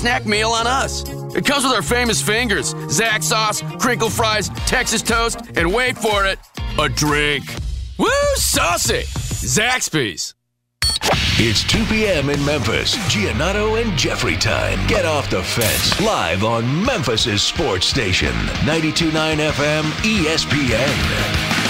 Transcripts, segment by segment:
snack meal on us. It comes with our famous fingers, Zax sauce, crinkle fries, Texas toast, and wait for it, a drink. Woo, saucy! Zaxby's. It's 2 p.m. in Memphis. Giannotto and Jeffrey time. Get off the fence. Live on Memphis's sports station. 92.9 FM ESPN.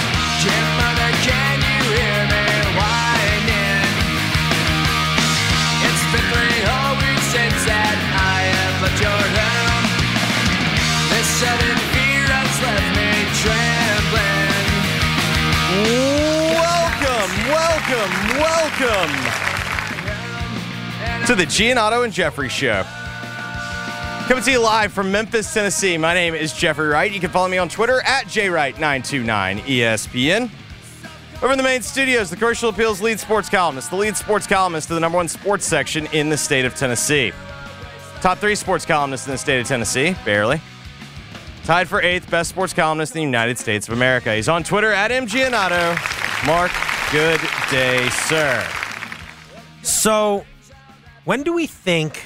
Welcome, to the Giannotto and Jeffrey Show. Coming to you live from Memphis, Tennessee. My name is Jeffrey Wright. You can follow me on Twitter at jwright929ESPN. Over in the main studios, the Commercial Appeals lead sports columnist, the lead sports columnist of the number one sports section in the state of Tennessee. Top three sports columnists in the state of Tennessee, barely. Tied for eighth best sports columnist in the United States of America. He's on Twitter at mgiannotto. Mark, good day, sir. So, when do we think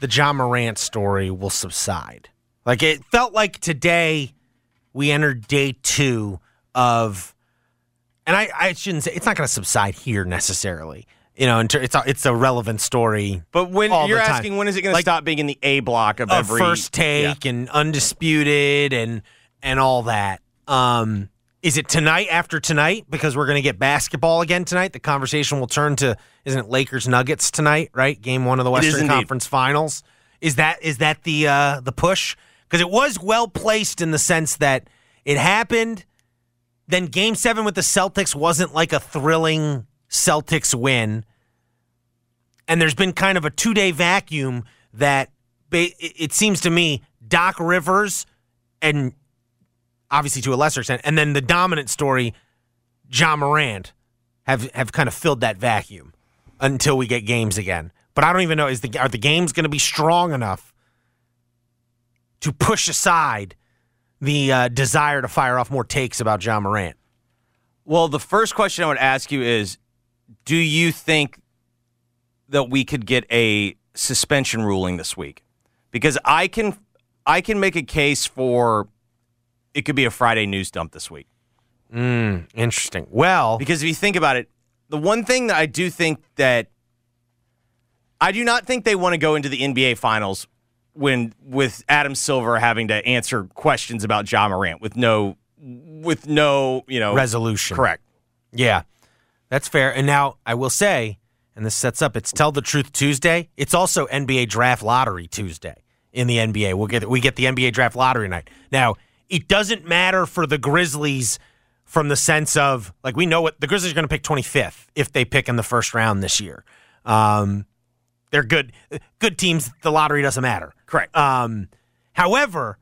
the Ja Morant story will subside? Like it felt like today we entered day two of, and I, I shouldn't say it's not going to subside here necessarily. You know, it's a, it's a relevant story. But when you're asking when is it going Like- to stop being in the A block of of every first take and undisputed and and all that. Um, is it tonight after tonight because we're going to get basketball again tonight? The conversation will turn to isn't it Lakers Nuggets tonight? Right, game one of the Western. Conference Finals. Is that is that the uh, the push? Because it was well placed in the sense that it happened. Then Game Seven with the Celtics wasn't like a thrilling Celtics win and there's been kind of a two day vacuum that it it seems to me Doc Rivers and obviously to a lesser extent, and then the dominant story, Ja Morant, have have kind of filled that vacuum until we get games again. But I don't even know is the are the games going to be strong enough to push aside the uh, desire to fire off more takes about Ja Morant? Well, the first question I would ask you is do you think that we could get a suspension ruling this week? Because I can I can make a case for it could be a Friday news dump this week. Hmm, interesting. Well, Because if you think about it, the one thing that I do think that I do not think they want to go into the NBA finals when with Adam Silver having to answer questions about Ja Morant with no with no, you know, resolution. correct. Yeah, that's fair. And now I will say, and this sets up, it's Tell the Truth Tuesday. It's also NBA Draft Lottery Tuesday in the NBA. We'll get we get the NBA Draft Lottery night. Now it doesn't matter for the Grizzlies from the sense of like we know what the Grizzlies are going to pick 25th if they pick in the first round this year. Um, they're good, good teams. The lottery doesn't matter. Correct. Um, however,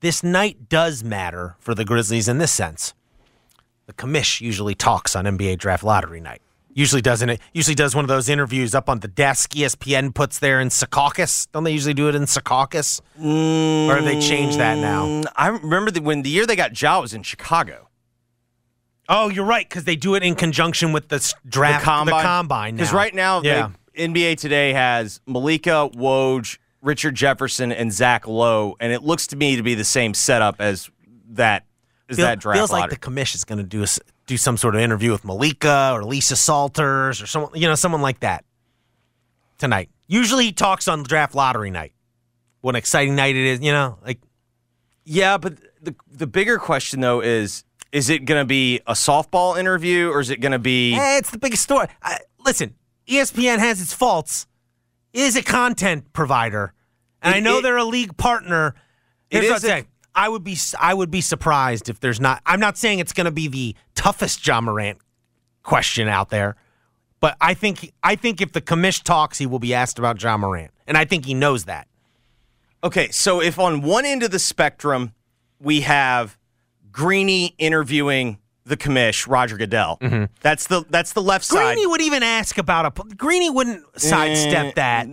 this night does matter for the Grizzlies in this sense the commish usually talks on NBA draft lottery night. Usually doesn't it? Usually does one of those interviews up on the desk. ESPN puts there in Secaucus. Don't they usually do it in Secaucus? or have they changed that now? Mm, I remember that when the year they got Ja was in Chicago. Oh, you're right because they do it in conjunction with the draft, the combine. Because right now, yeah, the NBA today has Malika, Woj, Richard Jefferson, and Zach Lowe, and it looks to me to be the same setup as that as Feel- that draft feels like the commish is going to do a do some sort of interview with Malika or Lisa Salters or someone, you know, someone like that tonight. Usually he talks on draft lottery night. What an exciting night it is, you know, like yeah, but the the bigger question though is is it going to be a softball interview or is it going to be Eh, it's the biggest story. I, listen, ESPN has its faults. It is a content provider, and It- I know it- they're a league partner. It Here's what is a-. I would be I would be surprised if there's not. I'm not saying it's going to be the toughest Ja Morant question out there, but I think I think if the commish talks, he will be asked about Ja Morant, and I think he knows that. Okay, so if on one end of the spectrum we have Greeny interviewing the commish, Roger Goodell. That's the that's the left side. Greeny would even ask about a. Greeny wouldn't sidestep Eh, that.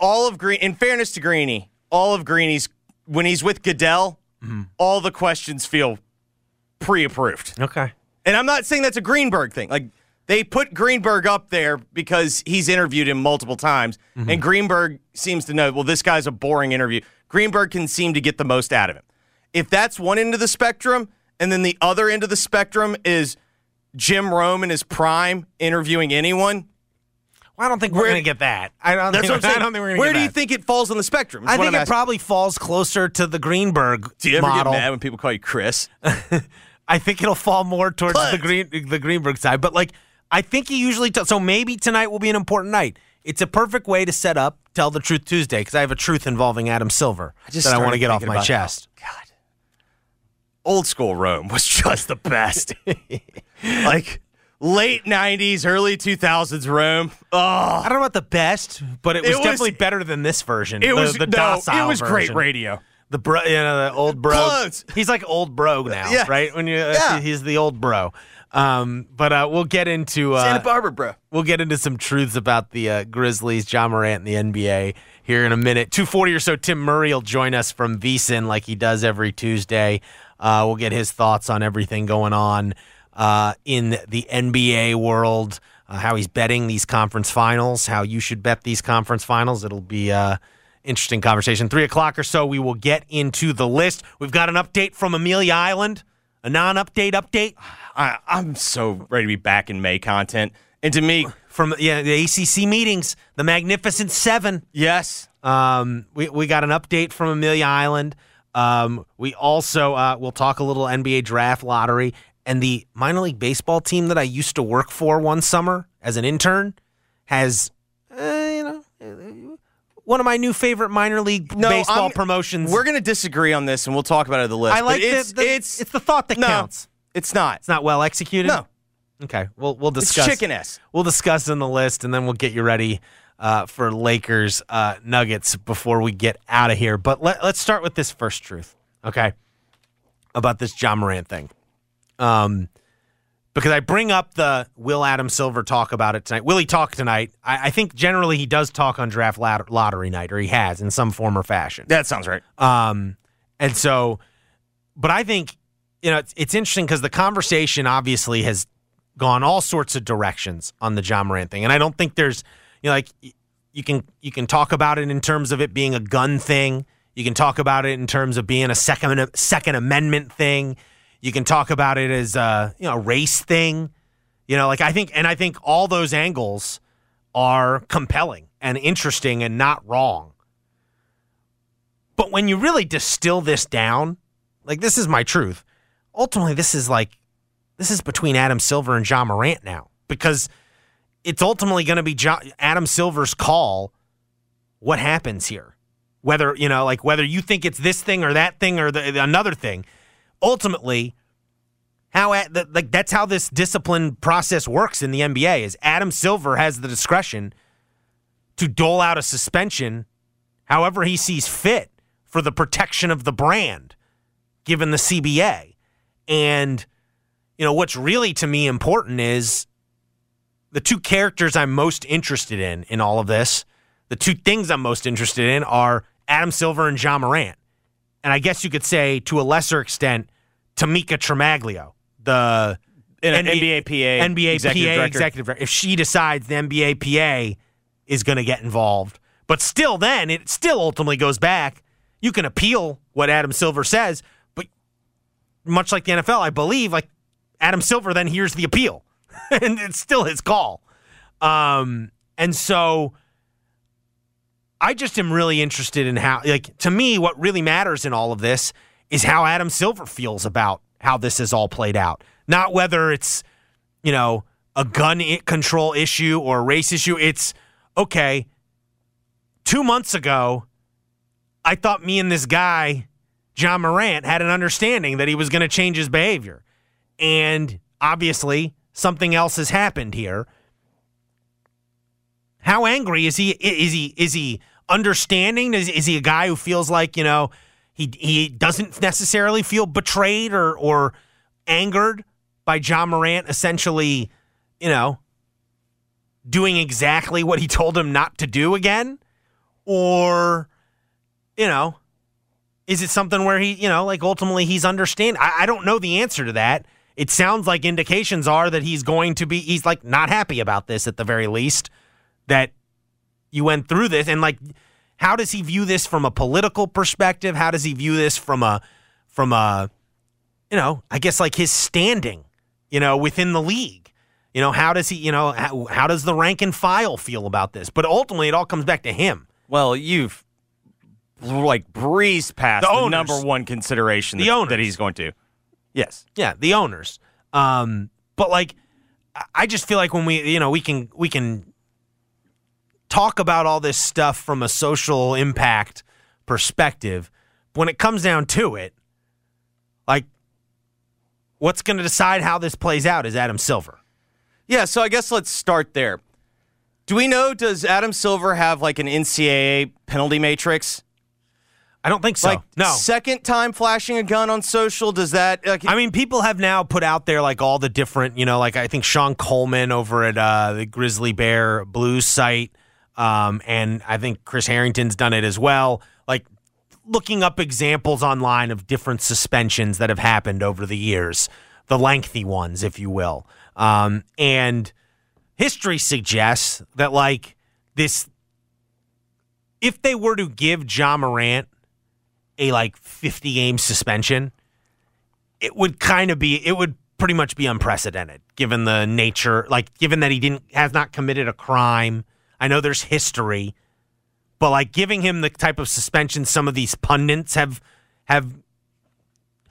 all of Green. In fairness to Greeny, all of Greeny's when he's with Goodell, Mm-hmm. all the questions feel pre-approved. Okay. And I'm not saying that's a Greenberg thing. Like They put Greenberg up there because he's interviewed him multiple times, Mm-hmm. and Greenberg seems to know, well, this guy's a boring interview. Greenberg can seem to get the most out of him. If that's one end of the spectrum, and then the other end of the spectrum is Jim Rome in his prime interviewing anyone, Well, I don't think we're going to get that. I don't. that's think, what I'm saying. I don't think we're going to Where get do you that. think it falls on the spectrum? I think I'm it asking. probably falls closer to the Greenberg Do you ever model. get mad when people call you Chris? I think it'll fall more towards the Green the Greenberg side. But like, I think he usually t- so maybe tonight will be an important night. It's a perfect way to set up Tell the Truth Tuesday because I have a truth involving Adam Silver I just that I want to get off my about chest. Oh, God. Old school Rome was just the best. like late 90s, early 2000s Rome. Oh, I don't know about the best, but it was, It was- definitely better than this version. it the, was the no, docile it was great radio. The bro, you know, the old bro. Close. He's like old bro now, Yeah. right? When you, uh, Yeah. he's the old bro. Um, but uh, we'll get into uh, Santa Barbara, bro. We'll get into some truths about the uh, Grizzlies, John Morant, and the NBA here in a minute. 240 or so, Tim Murray will join us from VSIN like he does every Tuesday. Uh, we'll get his thoughts on everything going on uh, in the NBA world, uh, how he's betting these conference finals, how you should bet these conference finals. It'll be uh, interesting conversation. Three o'clock or so, we will get into the list. We've got an update from Amelia Island, a non-update update I, I'm so ready to be back in May content. And to me, from yeah the ACC meetings, the Magnificent Seven. yes, Um, we we got an update from Amelia Island. Um, we also uh, we'll talk a little NBA draft lottery and the minor league baseball team that I used to work for one summer as an intern has uh, you know uh, one of my new favorite minor league No, baseball I'm- promotions. we're going to disagree on this and we'll talk about it at the list. I like but the- it's, the, it's, it's the thought that no, counts. It's not. It's not well executed. No. Okay, we'll we'll It's discuss. chicken S. We'll discuss in the list, and then we'll get you ready uh, for Lakers uh, Nuggets before we get out of here. But let, let's start with this first truth, okay? About this Ja Morant thing, um, because I bring up the Will Adam Silver talk about it tonight. Will he talk tonight? I, I think generally he does talk on draft lat- lottery night, or he has in some form or fashion. That sounds right. Um, and so, but I think, you know, it's, it's interesting because the conversation obviously has gone all sorts of directions on the Ja Morant thing. And I don't think there's, you know, like you can, you can talk about it in terms of it being a gun thing. You can talk about it in terms of being a second, second amendment thing. You can talk about it as a, you know, race thing. You know, like I think, and I think all those angles are compelling and interesting and not wrong. But when you really distill this down, like this is my truth. Ultimately, this is like this is between Adam Silver and Ja Morant now because it's ultimately going to be jo- Adam Silver's call. What happens here? Whether you know, like whether you think it's this thing or that thing or the, another thing. Ultimately, how at like that's how this discipline process works in the NBA. Is Adam Silver has the discretion to dole out a suspension however he sees fit for the protection of the brand, given the CBA. And, you know, what's really to me important is the two characters I'm most interested in in all of this. The two things I'm most interested in are Adam Silver and Ja Morant. And I guess you could say, to a lesser extent, Tamika Tremaglio, the NBA NBA PA, NBA executive PA director. executive director. If she decides the NBA PA is going to get involved, but still, then it still ultimately goes back. You can appeal what Adam Silver says, but much like the NFL, I believe, like Adam Silver then hears the appeal, and it's still his call. Um, and so I just am really interested in how, like, to me, what really matters in all of this is how Adam Silver feels about how this is all played out, not whether it's, you know, a gun control issue or a race issue. It's okay. Two months ago, I thought me and this guy, Ja Morant, had an understanding that he was going to change his behavior. And obviously, something else has happened here. How angry is he? Is he is he understanding? Is, is he a guy who feels like, you know, he he doesn't necessarily feel betrayed or or angered by Ja Morant essentially, you know, doing exactly what he told him not to do again? Or, you know, is it something where he, you know, like ultimately he's understand? I, I don't know the answer to that. it sounds like indications are that he's going to be he's like not happy about this at the very least that you went through this and like how does he view this from a political perspective how does he view this from a from a you know i guess like his standing you know within the league you know how does he you know how, how does the rank and file feel about this but ultimately it all comes back to him Well, you've like breezed past The the, number one consideration The that, he's going to. Yes. Yeah, the owners. Um, but like, I just feel like when we, you know, we can we can talk about all this stuff from a social impact perspective. When it comes down to it, like, what's going to decide how this plays out is Adam Silver. Yeah, so I guess let's start there. Do we know, does Adam Silver have like an NCAA penalty matrix? I don't think so. Like, no. second time flashing a gun on social, does that. Like, I mean, people have now put out there like all the different, you know, like I think Sean Coleman over at uh, the Grizzly Bear Blues site, um, and I think Chris Herrington's done it as well. Like looking up examples online of different suspensions that have happened over the years, the lengthy ones, if you will. Um, and history suggests that like this, if they were to give Ja Morant a like 50 game suspension, it would kind of be it would pretty much be unprecedented given the nature like given that he didn't has not committed a crime i know there's history but like giving him the type of suspension some of these pundits have have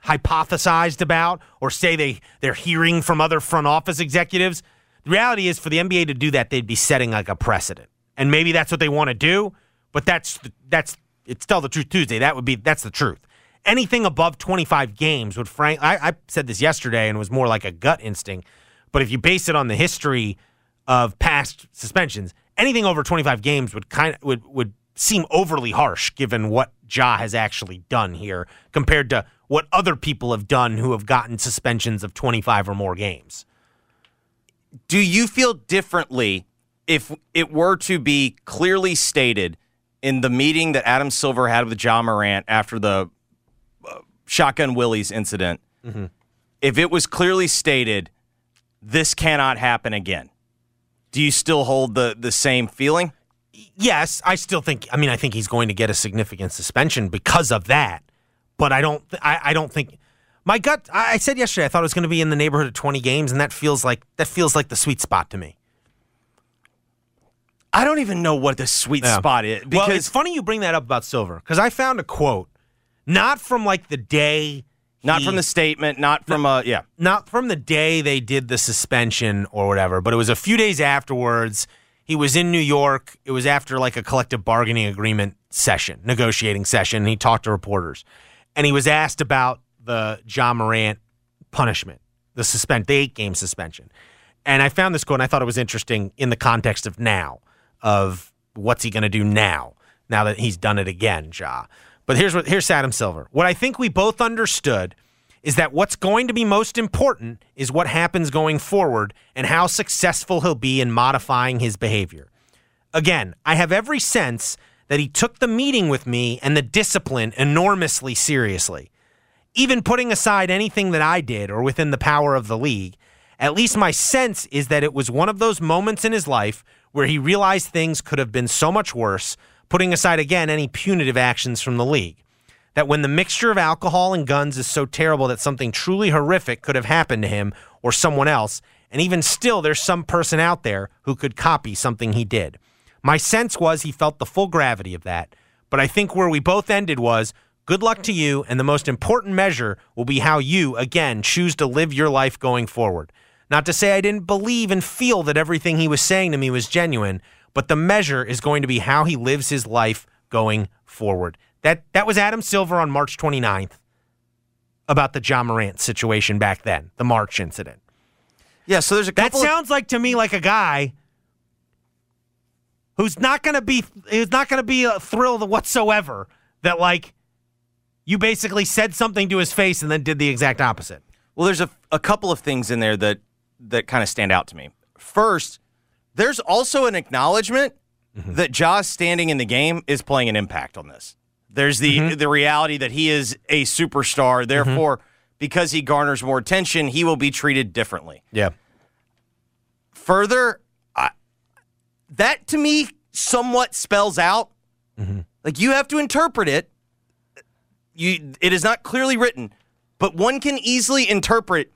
hypothesized about or say they they're hearing from other front office executives the reality is for the nba to do that they'd be setting like a precedent. And maybe that's what they want to do but that's that's it's tell the truth tuesday that would be that's the truth. Anything above 25 games would frank I, I said this yesterday and it was more like a gut instinct but if you base it on the history of past suspensions anything over 25 games would kind of would would seem overly harsh given what Ja has actually done here compared to what other people have done who have gotten suspensions of 25 or more games. Do you feel differently if it were to be clearly stated in the meeting that Adam Silver had with Ja Morant after the uh, Shotgun Willie's incident? If it was clearly stated, this cannot happen again, do you still hold the, the same feeling? yes, I still think. I mean, I think he's going to get a significant suspension because of that. But I don't. I, I don't think. My gut. I I said yesterday I thought it was going to be in the neighborhood of twenty games, and that feels like that feels like the sweet spot to me. I don't even know what the sweet Yeah. spot is well, because it's funny you bring that up about Silver because I found a quote, not from like the day, not from the statement, not from a uh, yeah. not from the day they did the suspension or whatever, but it was a few days afterwards. He was in New York. It was after like a collective bargaining agreement session, negotiating session. And he talked to reporters, and he was asked about the Ja Morant punishment, the suspend, the eight game suspension. And I found this quote, and I thought it was interesting in the context of now, of what's he going to do now, now that he's done it again, Ja. But here's what here's Adam Silver. What I think we both understood is that what's going to be most important is what happens going forward and how successful he'll be in modifying his behavior. Again, I have every sense that he took the meeting with me and the discipline enormously seriously. Even putting aside anything that I did or within the power of the league, at least my sense is that it was one of those moments in his life where he realized things could have been so much worse, putting aside again any punitive actions from the league that when the mixture of alcohol and guns is so terrible that something truly horrific could have happened to him or someone else, and even still there's some person out there who could copy something he did. My sense was he felt the full gravity of that, but I think where we both ended was good luck to you, and the most important measure will be how you, again, choose to live your life going forward. Not to say I didn't believe and feel that everything he was saying to me was genuine, but the measure is going to be how he lives his life going forward. That that was Adam Silver on March 29th about the Ja Morant situation back then, the March incident. Yeah, so there's a That couple of- sounds like to me like a guy who's not going to be who's not going to be uh, thrilled whatsoever that like you basically said something to his face and then did the exact opposite. Well, there's a, a couple of things in there that that kind of stand out to me. First, there's also an acknowledgement mm-hmm. that Ja's standing in the game is playing an impact on this. There's the mm-hmm. the reality that he is a superstar, mm-hmm. therefore because he garners more attention, he will be treated differently. Yeah. Further, I, that to me somewhat spells out like you have to interpret it. You it is not clearly written, but one can easily interpret.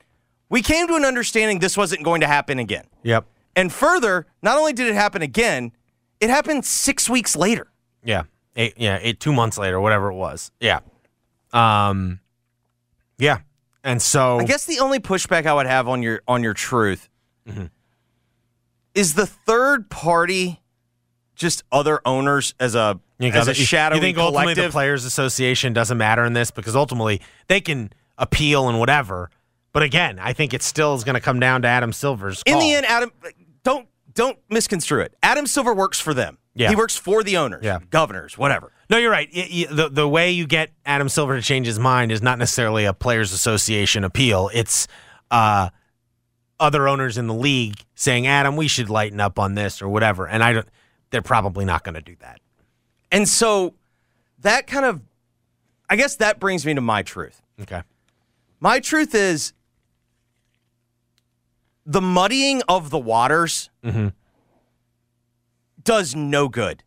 We came to an understanding this wasn't going to happen again. Yep. And further, not only did it happen again, it happened six weeks later. Yeah. Eight, yeah, eight, two months later, whatever it was. Yeah. Um, yeah. And so I guess the only pushback I would have on your on your truth is the third party just other owners as a You as a other- you- think ultimately the players' association doesn't matter in this because ultimately they can appeal and whatever. But again, I think it still is going to come down to Adam Silver's. In the end, Adam, don't don't misconstrue it. Adam Silver works for them. Yeah. he works for the owners, Yeah. governors, whatever. No, you're right. Y- y- the the way you get Adam Silver to change his mind is not necessarily a players' association appeal. It's uh, other owners in the league saying, "Adam, we should lighten up on this or whatever." And I don't. They're probably not going to do that. And so that kind of, I guess that brings me to my truth. Okay. My truth is the muddying of the waters mm-hmm. does no good.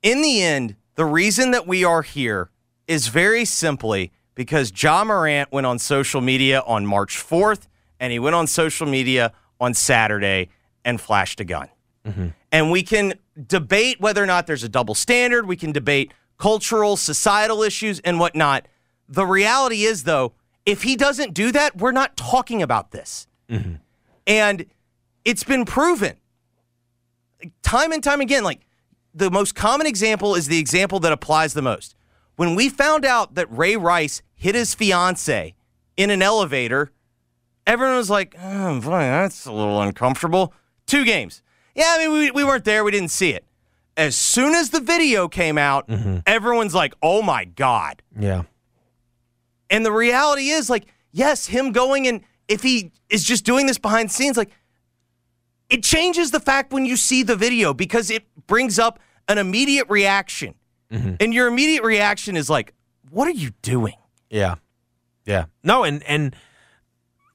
In the end, the reason that we are here is very simply because Ja Morant went on social media on March 4th and he went on social media on Saturday and flashed a gun. Mm-hmm. And we can debate whether or not there's a double standard. We can debate cultural, societal issues, and whatnot. The reality is, though, if he doesn't do that, we're not talking about this. Mm-hmm. And it's been proven time and time again. Like the most common example is the example that applies the most. When we found out that Ray Rice hit his fiance in an elevator, everyone was like, oh, boy, that's a little uncomfortable. Two games. Yeah, I mean, we, we weren't there. We didn't see it. As soon as the video came out, mm-hmm. everyone's like, oh my God. Yeah. And the reality is, like, yes, him going and if he is just doing this behind the scenes, like, it changes the fact when you see the video because it brings up an immediate reaction. Mm-hmm. And your immediate reaction is like, what are you doing? Yeah. Yeah. No, and and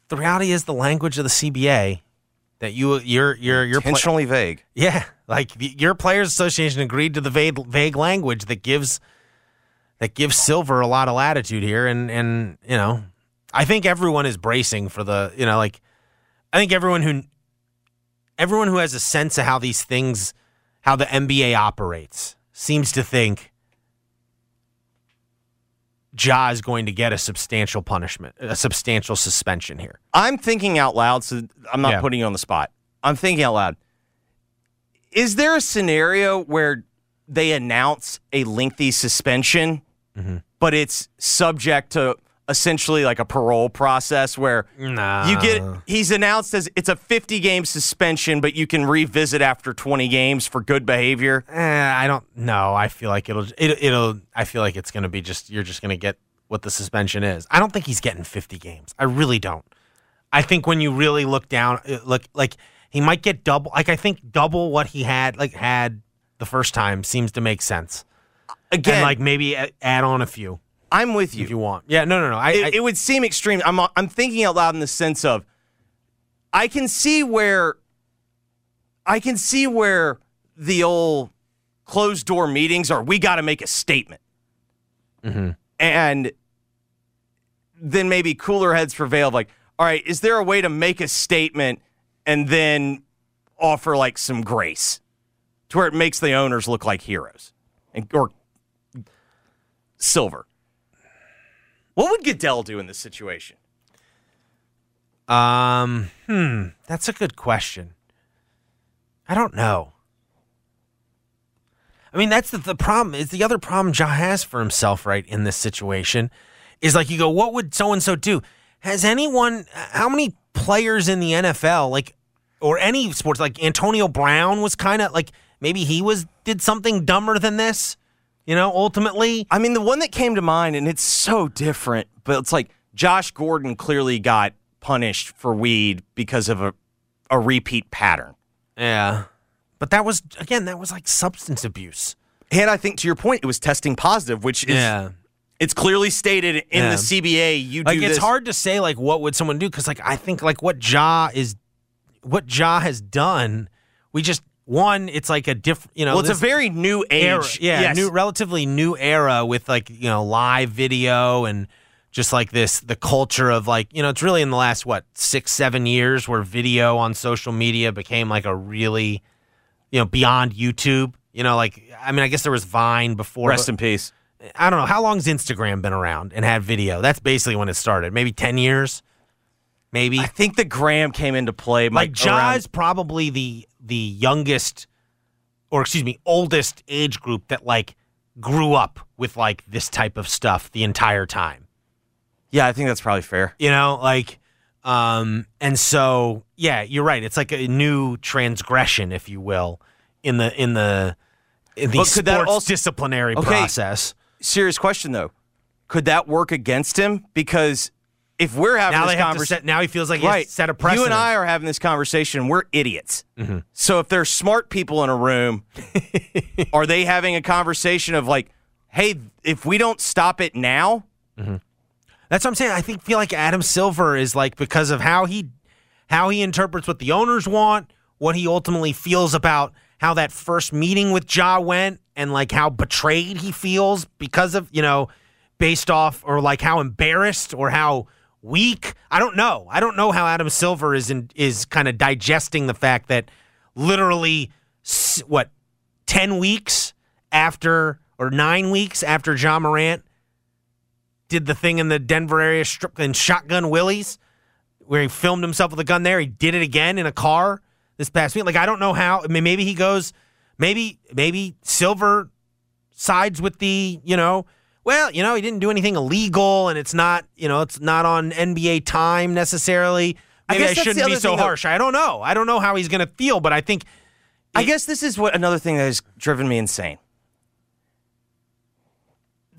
the reality is the language of the CBA that you you're you're you're pla- Intentionally vague. Yeah, like the, your players association agreed to the vague, vague language that gives that gives Silver a lot of latitude here, and and you know, I think everyone is bracing for the you know like I think everyone who everyone who has a sense of how these things how the NBA operates seems to think Ja is going to get a substantial punishment, a substantial suspension here. I'm thinking out loud, so I'm not Yeah. putting you on the spot. I'm thinking out loud. Is there a scenario where they announce a lengthy suspension, mm-hmm. but it's subject to essentially like a parole process where Nah. you get he's announced as it's a 50 game suspension, but you can revisit after 20 games for good behavior? Eh, I don't know. I feel like it'll it, it'll. I feel like it's going to be just you're just going to get what the suspension is. I don't think he's getting 50 games. I really don't. I think when you really look down, uh, look like he might get double. Like I think double what he had like had the first time seems to make sense. Again, and like maybe add on a few I'm with you. if you want. Yeah, no, no, no. I, it, I it would seem extreme. I'm I'm thinking out loud in the sense of I can see where I can see where the old closed door meetings are. We got to make a statement, mm-hmm. and then maybe cooler heads prevail. Like, all right, is there a way to make a statement and then offer like some grace to where it makes the owners look like heroes and or silver? What would Goodell do in this situation? Um, hmm, that's a good question. I don't know. I mean, that's the, the problem. Is the other problem Ja has for himself, right, in this situation, is like you go, what would so and so do? Has anyone? How many players in the NFL, like, or any sports, like Antonio Brown was kind of like maybe he was did something dumber than this, you know? Ultimately, I mean, the one that came to mind, and it's so different, but it's like Josh Gordon clearly got punished for weed because of a, a repeat pattern. yeah. But that was again, that was like substance abuse. And I think to your point, it was testing positive, which is Yeah. It's clearly stated in Yeah. the CBA. You like it's this. hard to say like what would someone do because like I think like what Ja is what Ja has done. We just one, it's like a different you know. Well, it's a very new age. era. Yeah, Yes. new, relatively new era with like you know live video and just like this the culture of like you know it's really in the last what six seven years where video on social media became like a really you know beyond YouTube. You know, like I mean, I guess there was Vine before. Rest in peace. I don't know how long's Instagram been around and had video. That's basically when it started. Maybe ten years. Maybe I think the Gram came into play. like around- Ja's probably the the youngest or excuse me oldest age group that like grew up with like this type of stuff the entire time Yeah, I think that's probably fair. you know like um and so yeah you're right it's like a new transgression if you will in the in the in the But could that sports also- disciplinary Okay. process Serious question though. Could that work against him? Because if we're having now this they have to conversation, now he feels like he right? set a precedent You and I are having this conversation. We're idiots. Mm-hmm. So if there's smart people in a room, are they having a conversation of like, "Hey, if we don't stop it now, That's what I'm saying. I think feel like Adam Silver is like because of how he how he interprets what the owners want, what he ultimately feels about how that first meeting with Ja went, and like how betrayed he feels because of you know based off or like how embarrassed or how weak. I don't know. I don't know how Adam Silver is in, is kind of digesting the fact that literally what ten weeks after or nine weeks after Ja Morant did the thing in the Denver area strip in Shotgun Willie's, where he filmed himself with a gun there. He did it again in a car this past week. Like I don't know how. I mean, maybe he goes. Maybe maybe Silver sides with the you know. Well, you know, he didn't do anything illegal, and it's not you know it's not on NBA time necessarily. I Maybe I, the shouldn't be so harsh. I don't know. I don't know how he's going to feel, but I think I guess this is what another thing that has driven me insane.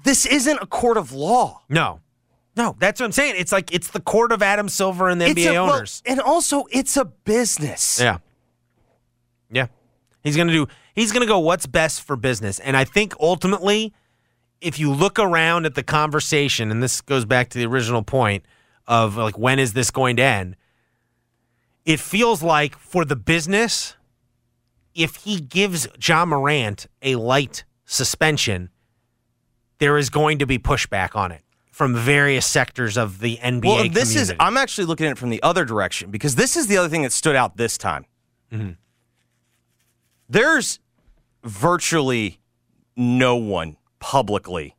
This isn't a court of law. no, no. That's what I'm saying. It's like it's the court of Adam Silver and the It's NBA a, well, owners. and also it's a business. Yeah. Yeah. He's going to do he's going to go what's best for business. And I think ultimately if you look around at the conversation and this goes back to the original point of like when is this going to end? It feels like for the business if he gives Ja Morant a light suspension there is going to be pushback on it from various sectors of the NBA Well, this is I'm actually looking at it from the other direction because this is the other thing that stood out this time. Mm-hmm. There's virtually no one publicly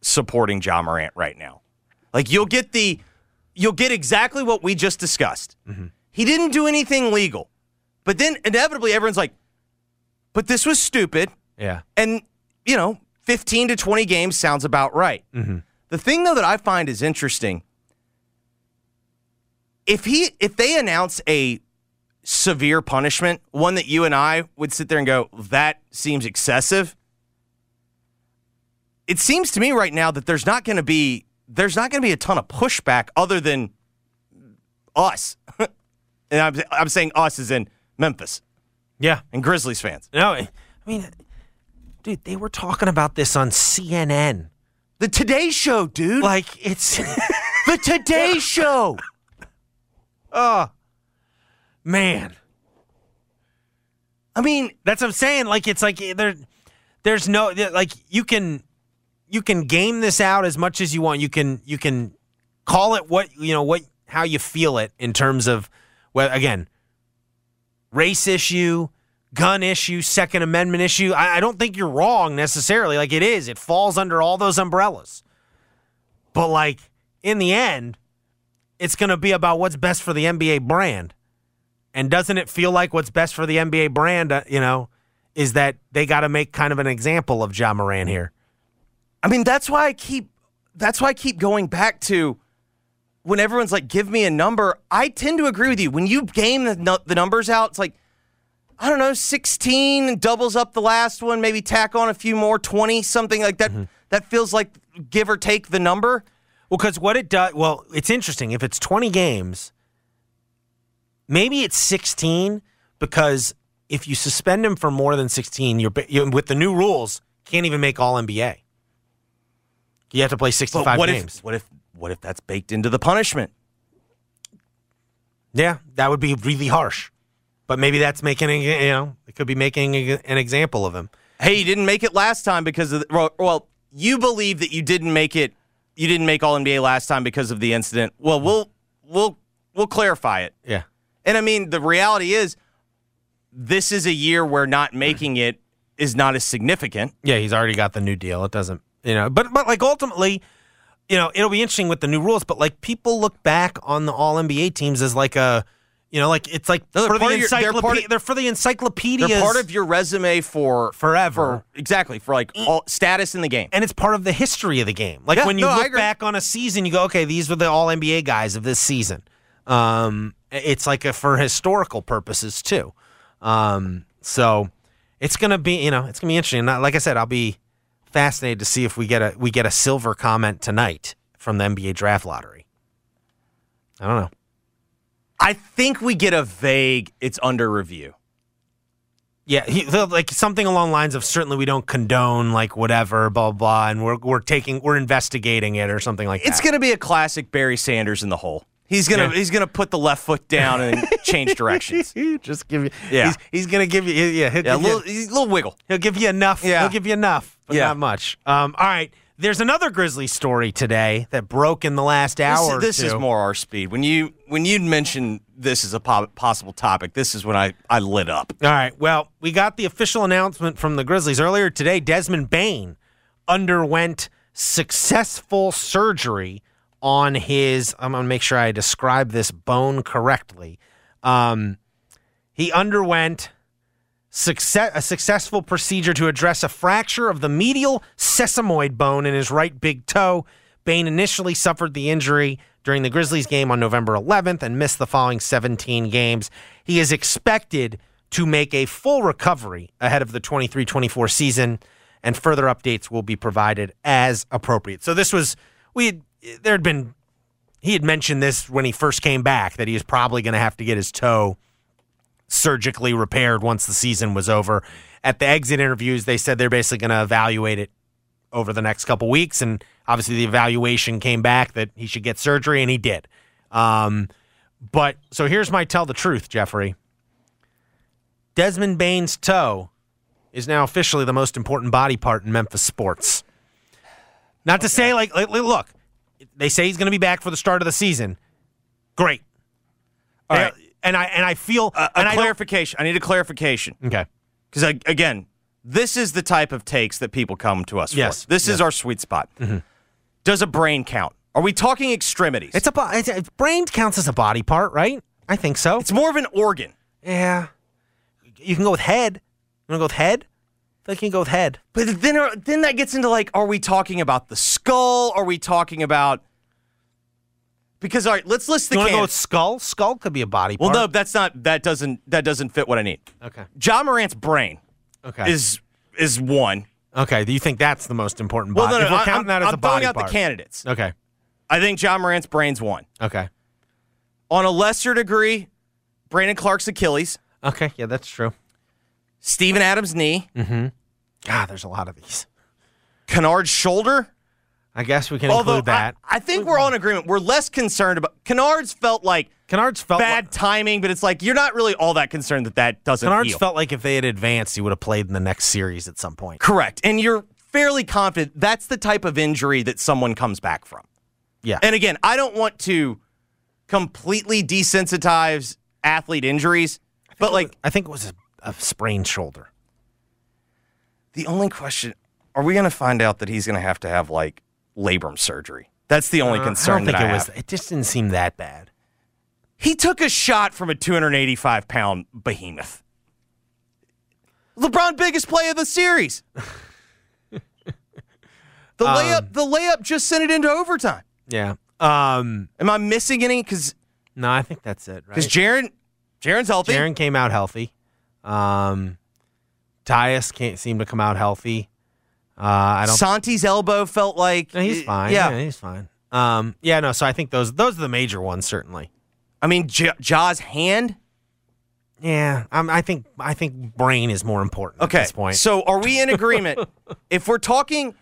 supporting Ja Morant right now. Like you'll get the you'll get exactly what we just discussed. Mm-hmm. He didn't do anything legal. But then inevitably everyone's like, but this was stupid. yeah. And, you know, 15 to 20 games sounds about right. The thing though that I find is interesting, if he if they announce a severe punishment, one that you and I would sit there and go, that seems excessive. It seems to me right now that there's not going to be there's not going to be a ton of pushback other than us. and I'm I'm saying us is in Memphis Yeah. and Grizzlies fans. No, I mean, dude, they were talking about this on CNN. The Today Show, dude. Like it's, the Today Show. oh, man, I mean, that's what I'm saying. Like it's like there, there's no like you can, you can game this out as much as you want. You can you can call it what you know what how you feel it in terms of well again, race issue. Gun issue, Second Amendment issue. I, I don't think you're wrong necessarily. Like it is, it falls under all those umbrellas. But like in the end, it's going to be about what's best for the NBA brand. And doesn't it feel like what's best for the NBA brand, uh, you know, is that they got to make kind of an example of Ja Morant here? I mean, that's why I keep that's why I keep going back to when everyone's like, "Give me a number." I tend to agree with you. When you game the, the numbers out, it's like I don't know, sixteen doubles up the last one, maybe tack on a few more, twenty something like that. Mm-hmm. That feels like give or take the number. Well, because what it does, well, it's interesting. If it's 20 games, maybe it's 16 because if you suspend him for more than 16, you're, ba- you with the new rules, can't even make All NBA. You have to play But 65 what games. if what if what if that's baked into the punishment? Yeah, that would be really harsh. But maybe that's making, a- you know, it could be making an example of him. Hey, you didn't make it last time because of the, well, well, you believe that you didn't make it. You didn't make All NBA last time because of the incident. Well, we'll we'll we'll clarify it. Yeah. And I mean, the reality is, this is a year where not making it is not as significant. Yeah, he's already got the new deal. It doesn't, you know, but but like ultimately, you know, it'll be interesting with the new rules. But like people look back on the All NBA teams as like a, you know, like it's like for the your- they're of- they're for the encyclopedias. They're part of your resume for Forever. for- exactly for like all status in the game. and it's part of the history of the game. Like Yeah, when you no, look back on a season, you go, okay, these were the All NBA guys of this season. Um, it's like a, for historical purposes too. Um, so it's gonna be, you know, it's gonna be interesting. Like I said, I'll be fascinated to see if we get a we get a silver comment tonight from the NBA draft lottery. I don't know. I think we get a vague. It's under review. Yeah, he, like something along the lines of certainly we don't condone like whatever, blah blah, blah and we're we're taking we're investigating it or something like It's that. It's going to be a classic Barry Sanders in the hole. He's gonna Yeah. he's gonna put the left foot down and change directions. just give you. Yeah. he's, he's gonna give you. Yeah, Yeah, a you- little, little wiggle. he'll give you enough. Yeah. he'll give you enough, but Yeah. not much. Um, all right, there's another Grizzly story today that broke in the last This, hour. or this is more our speed. When you when you mentioned this as a po- possible topic, this is when I I lit up. All right. Well, we got the official announcement from the Grizzlies earlier today. Desmond Bane underwent successful surgery on his. I'm to make sure I describe this bone correctly. Um, he underwent success, a successful procedure to address a fracture of the medial sesamoid bone in his right big toe. Bane initially suffered the injury during the Grizzlies game on November 11th and missed the following 17 games. He is expected to make a full recovery ahead of the 23 24 season, and further updates will be provided as appropriate. So, this was, we had, there had been, he had mentioned this when he first came back that he was probably going to have to get his toe surgically repaired once the season was over. At the exit interviews, they said they're basically going to evaluate it over the next couple weeks, and obviously the evaluation came back that he should get surgery, and he did. Um, but so here's my tell the truth, Jeffrey. Desmond Bane's toe is now officially the most important body part in Memphis sports. Not to say like, like, look, they say he's going to be back for the start of the season. Great. All right. And I and I feel A, and a I clarification. I need a clarification Okay. because again, this is the type of takes that people come to us Yes, for. This is our sweet spot. Mm-hmm. Does a brain count? Are we talking extremities? It's a it's, it's, brain counts as a body part, right? I think so. it's more of an organ. yeah. You can go with head. You want to go with head? I feel like you can go with head. But then, then that gets into like, are we talking about the skull? Are we talking about? Because all right, let's list the. You want to go with skull? Skull could be a body well, part. no, that's not. That doesn't. That doesn't fit what I need. Okay. Ja Morant's brain Okay. is is one. okay. Do you think that's the most important Well, body? no, if no, we're I- counting I'm, that as I'm a body throwing out part. the candidates. Okay. I think Ja Morant's brain's one. Okay. On a lesser degree, Brandon Clarke's Achilles, Okay. Yeah, that's true. Steven Adams' knee, Mm-hmm. God, there's a lot of these. Kennard's shoulder. I guess we can Although include that. I, I think we're all in agreement. We're less concerned about Kennard's felt like Kennard's felt bad like, timing, but it's like you're not really all that concerned that that doesn't Kennard's heal. felt like if they had advanced, he would have played in the next series at some point. Correct. And you're fairly confident that's the type of injury that someone comes back from. Yeah. And again, I don't want to completely desensitize athlete injuries, but like I think it was a, a sprained shoulder. the only question are we going to find out that he's going to have to have like labrum surgery? That's the only Uh, concern I don't think that I it was. It just didn't seem that bad. He took a shot from a 285 pound behemoth. LeBron biggest play of the series. the Um, layup, the layup just sent it into overtime. Yeah. Um. Am I missing any? Because No, I think that's it. Right. because Jaren, Jaren's healthy. Jaren came out healthy. Um. Tyus can't seem to come out healthy. Uh, I don't. Santi's elbow felt like No, he's fine. Yeah, Yeah. he's fine. Um. Yeah. No. So I think those those are the major ones certainly. I mean J- Ja's hand. Yeah. Um. I think I think brain is more important Okay, at this point. so are we in agreement? if we're talking,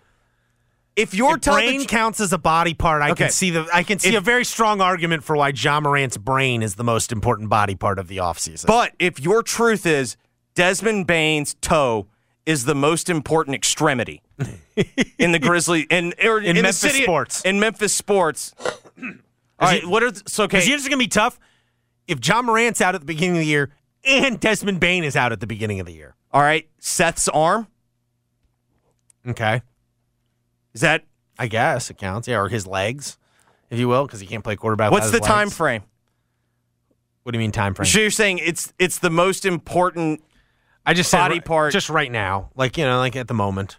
if you're If brain counts as a body part, I Okay. can see the I can see If- a very strong argument for why Ja Morant's brain is the most important body part of the offseason. But if your truth is Desmond Bane's toe is the most important extremity in the Grizzly in or in, the Memphis city- sports. in Memphis sports. All right, what are so okay? Because here's going to be tough if Ja Morant's out at the beginning of the year and Desmond Bane is out at the beginning of the year. All right, Seth's arm Okay. Is that I guess it counts. Yeah, or his legs, if you will, because he can't play quarterback. what's the his time frame? What do you mean time frame? So you're saying it's it's the most important I just body ri- part- just right now, like you know, like at the moment.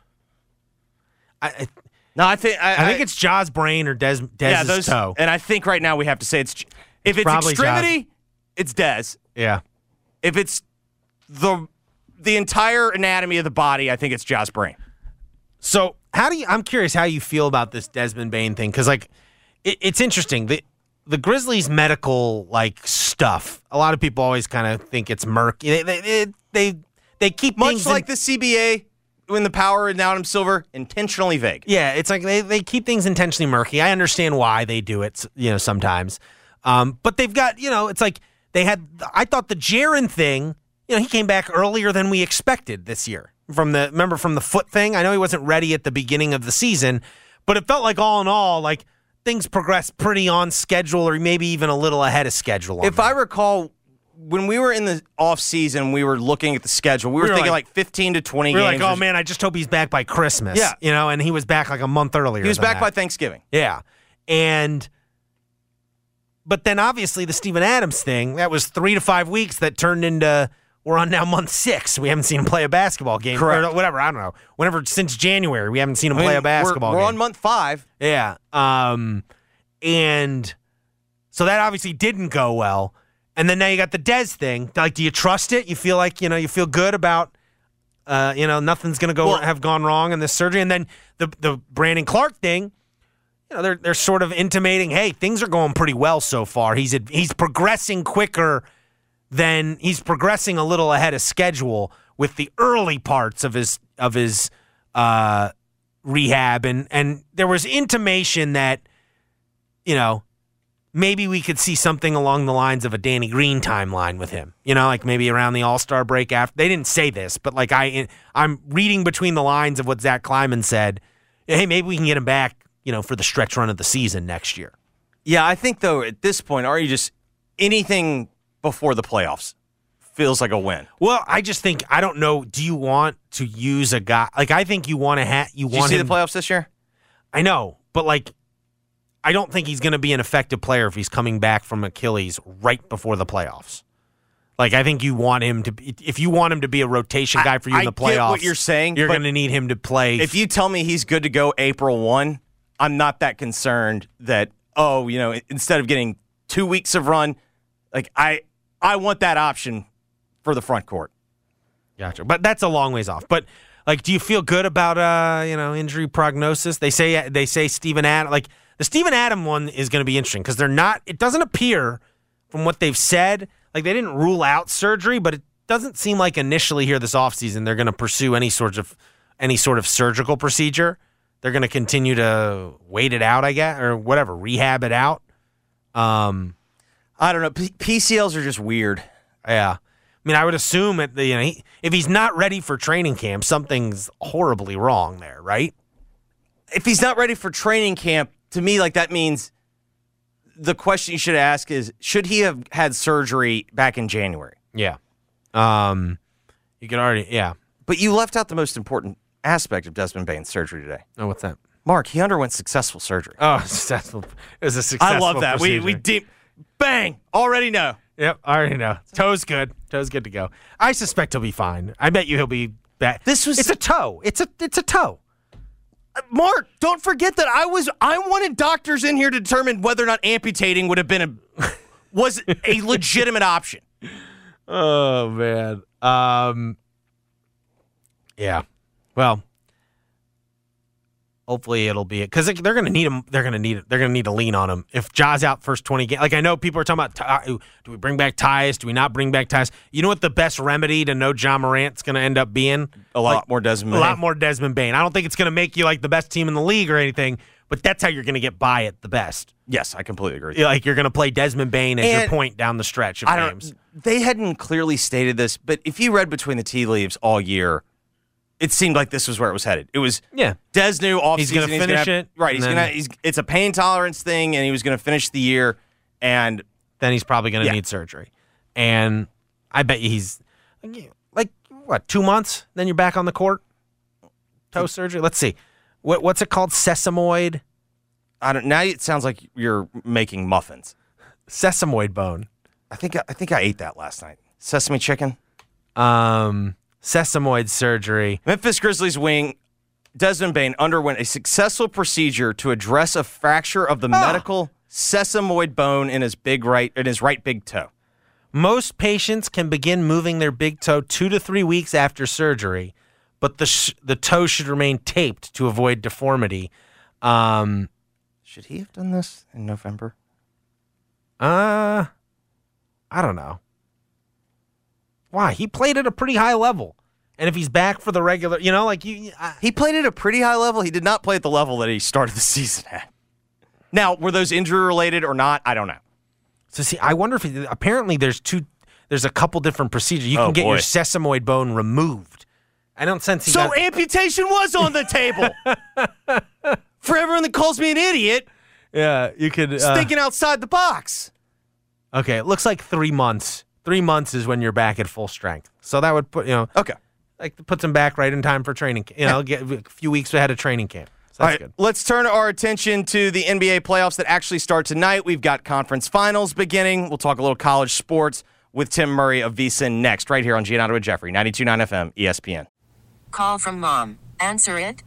I I, No, I think I, I think it's Ja's brain or Des Dez's yeah, those, toe. and I think right now we have to say it's if it's extremity, it's Des. yeah. If it's the the entire anatomy of the body, I think it's Josh Brain. So how do you? I'm curious how you feel about this Desmond Bane thing because like it, it's interesting. The the Grizzlies medical like stuff. A lot of people always kind of think it's murky. They they they they, keep Much things in- like the CBA when the power and Adam Silver intentionally vague. Yeah, it's like they, they keep things intentionally murky. I understand why they do it, you know, sometimes. Um, but they've got, you know, it's like they had. I thought the Jaren thing, you know, he came back earlier than we expected this year. From the remember from the foot thing, I know he wasn't ready at the beginning of the season, but it felt like all in all, like things progressed pretty on schedule, or maybe even a little ahead of schedule. If I recall, when we were in the off season, we were looking at the schedule. We were, were thinking like- like, 15 to 20 we were games. like, oh man, I just hope he's back by Christmas. Yeah. you know, and he was back like a month earlier. he was back that. by Thanksgiving. Yeah. And but then obviously the Steven Adams thing, that was three to five weeks that turned into we're on now month six. We haven't seen him play a basketball game. Correct. Or whatever, I don't know. Whenever since January, we haven't seen him I mean, play a we're- We're, game. on month five. Yeah. Um, and so that obviously didn't go well. And then now you got the Dez thing. Like, do you trust it? You feel like, you know, you feel good about uh, you know, nothing's gonna go Well- have gone wrong in this surgery. And then the the Brandon Clarke thing, you know, they're they're sort of intimating, hey, things are going pretty well so far. He's he's progressing quicker than he's progressing a little ahead of schedule with the early parts of his of his uh, rehab, and and there was intimation that you know maybe we could see something along the lines of a Danny Green timeline with him. You know, like maybe around the All Star break after. They didn't say this, but like I I'm reading between the lines of what Zach Kleiman said. Hey, maybe we can get him back. You know, for the stretch run of the season next year. Yeah, I think though at this point, are you just anything before the playoffs feels like a win? Well, I just think I don't know. Do you want to use a guy like I think you want to have you Did you want see him? the playoffs this year? I know, but like I don't think he's going to be an effective player if he's coming back from Achilles right before the playoffs. Like I think you want him to be if you want him to be a rotation guy for you I in the get playoffs. what you're saying, You're going to need him to play. If you tell me he's good to go April 1, I'm not that concerned that oh, you know, instead of getting 2 weeks of run, like I I want that option for the front court. Gotcha. But that's a long ways off. But like, do you feel good about uh, you know, injury prognosis? They say they say Steven Adam like the Steven Adam one is going to be interesting because they're not. It doesn't appear from what they've said like they didn't rule out surgery, but it doesn't seem like initially here this offseason they're going to pursue any sort of any sort of surgical procedure. They're going to continue to wait it out, I guess, or whatever, rehab it out. Um, I don't know. P- PCLs are just weird. yeah. I mean, I would assume at the, you know, he, if he's not ready for training camp, something's horribly wrong there, right? If he's not ready for training camp, to me like that means the question you should ask is should he have had surgery back in January? Yeah. Um, you can already, yeah. But you left out the most important aspect of Desmond Bane's surgery today. Oh, what's that? Mark, he underwent successful surgery. Oh, successful. It was a successful. I love that. We we deep bang already know. Yep, I already know. Toe's good. Toe's good to go. I suspect he'll be fine. I bet you he'll be back. This was- It's a toe. It's a. It's a toe. Mark, don't forget that I was I wanted doctors in here to determine whether or not amputating would have been a was a legitimate option. Oh man. Um. Yeah. Well, Hopefully it'll be it because they're going to need him. They're going to need it. They're going to need to lean on him. If Ja's out first twenty games, like I know people are talking about, Ty- do we bring back Tyus? Do we not bring back Tyus? You know what the best remedy to know Ja Morant's going to end up being? A lot Like, more Desmond. a lot more Desmond Bane. I don't think it's going to make you like the best team in the league or anything, but that's how you're going to get by at the best. Yes, I completely agree. Like you're going to play Desmond Bane as your point down the stretch of I games. don't. They hadn't clearly stated this, but if you read between the tea leaves all year, it seemed like this was where it was headed. It was Yeah. Des knew off He's gonna finish have- it, Right. He's gonna. He's. It's a pain tolerance thing, and he was gonna finish the year. And Then he's probably going to Yeah. need surgery, and I bet you he's like what two months. Then you're back on the court. Toe surgery. Let's see. What, what's it called? Sesamoid. I don't. Now it sounds like you're making muffins. Sesamoid bone. I think. I think I ate that last night. Sesame chicken. Um, sesamoid surgery. Memphis Grizzlies wing Desmond Bane underwent a successful procedure to address a fracture of the medial sesamoid bone in his big right in his right big toe. Most patients can begin moving their big toe two to three weeks after surgery, but the sh- the toe should remain taped to avoid deformity. Um, Should he have done this in November? uh, I don't know. Why he played at a pretty high level, and if he's back for the regular, you know, like you, I, He played at a pretty high level. He did not play at the level that he started the season at. Now, were those injury related or not? I don't know. So see, I wonder if he, apparently there's two, there's a couple different procedures. You Oh, can get boy. your sesamoid bone removed. I don't sense he So got- amputation was on the table. For everyone that calls me an idiot, yeah, you could. uh, thinking outside the box. okay, it looks like three months. Three months is when you're back at full strength. So that would put you know Okay. like puts him back right in time for training. You know, get a few weeks ahead of training camp. So All that's right, good. let's turn our attention to the NBA playoffs that actually start tonight. We've got conference finals beginning. We'll talk a little college sports with Tim Murray of VSIN next, right here on Giannotto and Jeffrey, 92.9 FM, ESPN. Call from mom. Answer it.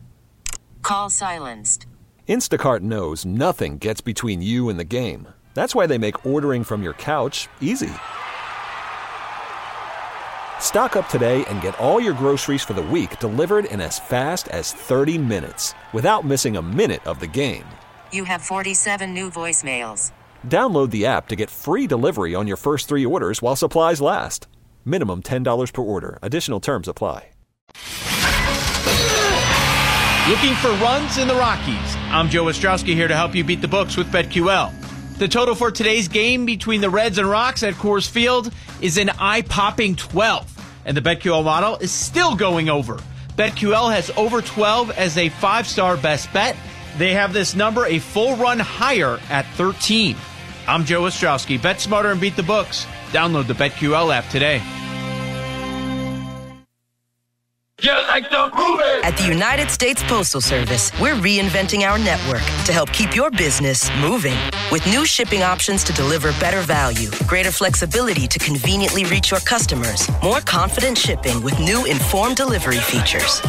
Call silenced. Instacart knows nothing gets between you and the game. That's why they make ordering from your couch easy. Stock up today and get all your groceries for the week delivered in as fast as 30 minutes without missing a minute of the game. You have 47 new voicemails. Download the app to get free delivery on your first three orders while supplies last. Minimum $10 per order. Additional terms apply. Looking for runs in the Rockies? I'm Joe Ostrowski here to help you beat the books with BetQL. The total for today's game between the Reds and Rocks at Coors Field is an eye-popping 12, and the BetQL model is still going over. BetQL has over 12 as a five-star best bet. They have this number a full run higher at 13. I'm Joe Ostrowski. Bet smarter and beat the books. Download the BetQL app today. At the United States Postal Service, we're reinventing our network to help keep your business moving. With new shipping options to deliver better value, greater flexibility to conveniently reach your customers, more confident shipping with new informed delivery features,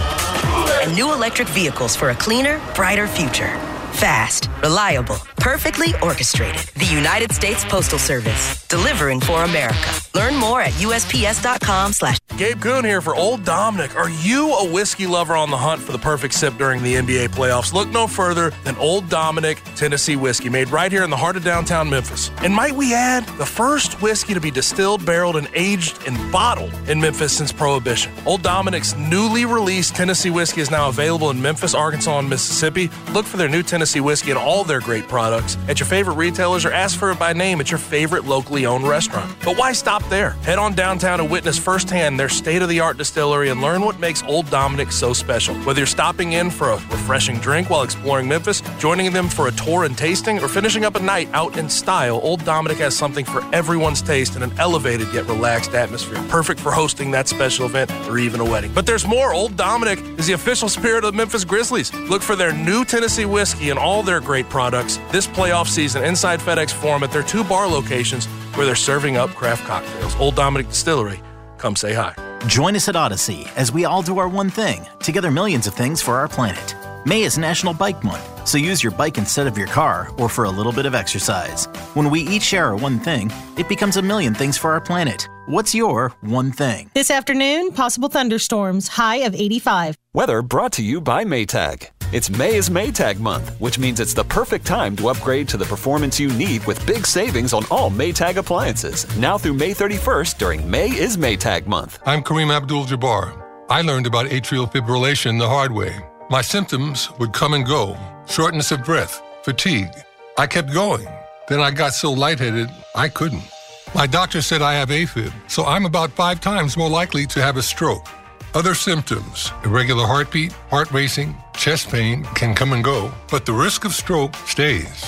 and new electric vehicles for a cleaner, brighter future. Fast, reliable, perfectly orchestrated. The United States Postal Service, delivering for America. Learn more at USPS.com slash Gabe Kuhn here for Old Dominick. Are you a whiskey lover on the hunt for the perfect sip during the NBA playoffs? Look no further than Old Dominick Tennessee whiskey, made right here in the heart of downtown Memphis. And might we add, the first whiskey to be distilled, barreled, and aged and bottled in Memphis since Prohibition. Old Dominick's newly released Tennessee whiskey is now available in Memphis, Arkansas, and Mississippi. Look for their new Tennessee whiskey and all their great products at your favorite retailers or ask for it by name at your favorite locally owned restaurant. But why stop there? Head on downtown to witness firsthand their state of the art distillery and learn what makes Old Dominick so special. Whether you're stopping in for a refreshing drink while exploring Memphis, joining them for a tour and tasting, or finishing up a night out in style, Old Dominick has something for everyone's taste in an elevated yet relaxed atmosphere. Perfect for hosting that special event or even a wedding. But there's more. Old Dominick is the official spirit of the Memphis Grizzlies. Look for their new Tennessee whiskey and all their great products this playoff season inside FedEx Forum at their two bar locations where they're serving up craft cocktails. Old Dominick Distillery. Come say hi. Join us at Audacy as we all do our one thing, together millions of things for our planet. May is National Bike Month, so use your bike instead of your car or for a little bit of exercise. When we each share our one thing, it becomes a million things for our planet. What's your one thing? This afternoon, possible thunderstorms, high of 85. Weather brought to you by Maytag. It's May is Maytag month, which means it's the perfect time to upgrade to the performance you need with big savings on all Maytag appliances. Now through May 31st during May is Maytag month. I'm Kareem Abdul Jabbar. I learned about atrial fibrillation the hard way. My symptoms would come and go shortness of breath, fatigue. I kept going. Then I got so lightheaded, I couldn't. My doctor said I have AFib, so I'm about five times more likely to have a stroke. Other symptoms, irregular heartbeat, heart racing, chest pain can come and go, but the risk of stroke stays.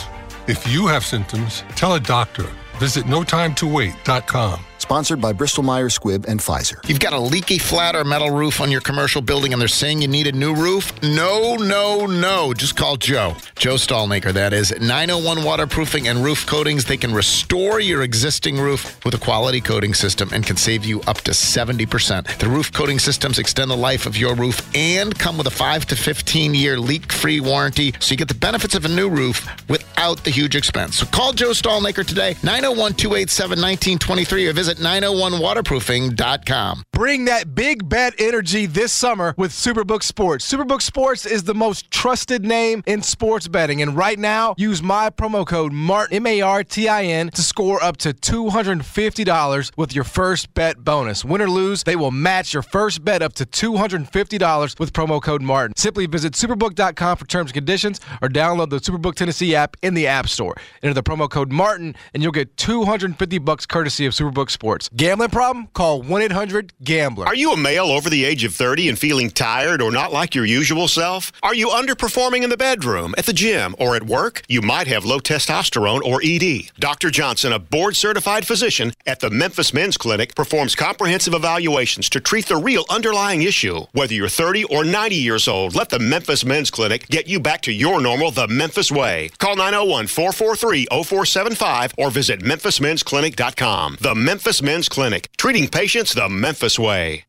If you have symptoms, tell a doctor. Visit notimetowait.com. Sponsored by Bristol Myers Squibb and Pfizer. You've got a leaky flat or metal roof on your commercial building and they're saying you need a new roof? No, no, no. Just call Joe. Joe Stallmaker, that is. 901 Waterproofing and Roof Coatings. They can restore your existing roof with a quality coating system and can save you up to 70%. The roof coating systems extend the life of your roof and come with a 5 to 15 year leak free warranty so you get the benefits of a new roof without the huge expense. So call Joe Stallmaker today, 901 287 1923 or visit 901waterproofing.com. Bring that big bet energy this summer with Superbook Sports. Superbook Sports is the most trusted name in sports betting. And right now, use my promo code MARTIN, M A R T I N, to score up to $250 with your first bet bonus. Win or lose, they will match your first bet up to $250 with promo code MARTIN. Simply visit superbook.com for terms and conditions or download the Superbook Tennessee app in the App Store. Enter the promo code MARTIN and you'll get 250 bucks courtesy of Superbook Sports. Gambling problem? Call 1 800 Gambler. Are you a male over the age of 30 and feeling tired or not like your usual self? Are you underperforming in the bedroom, at the gym, or at work? You might have low testosterone or ED. Dr. Johnson, a board certified physician at the Memphis Men's Clinic, performs comprehensive evaluations to treat the real underlying issue. Whether you're 30 or 90 years old, let the Memphis Men's Clinic get you back to your normal the Memphis way. Call 901 443 0475 or visit memphismensclinic.com. The Memphis Men's Clinic, treating patients the Memphis way.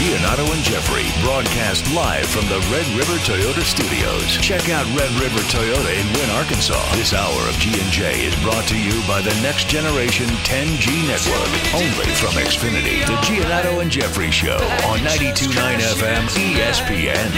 Giannotto and Jeffrey broadcast live from the Red River Toyota Studios. Check out Red River Toyota in Wynne, Arkansas. This hour of G&J is brought to you by the Next Generation 10G Network, only from Xfinity. The Giannotto and Jeffrey Show on 92.9 FM ESPN.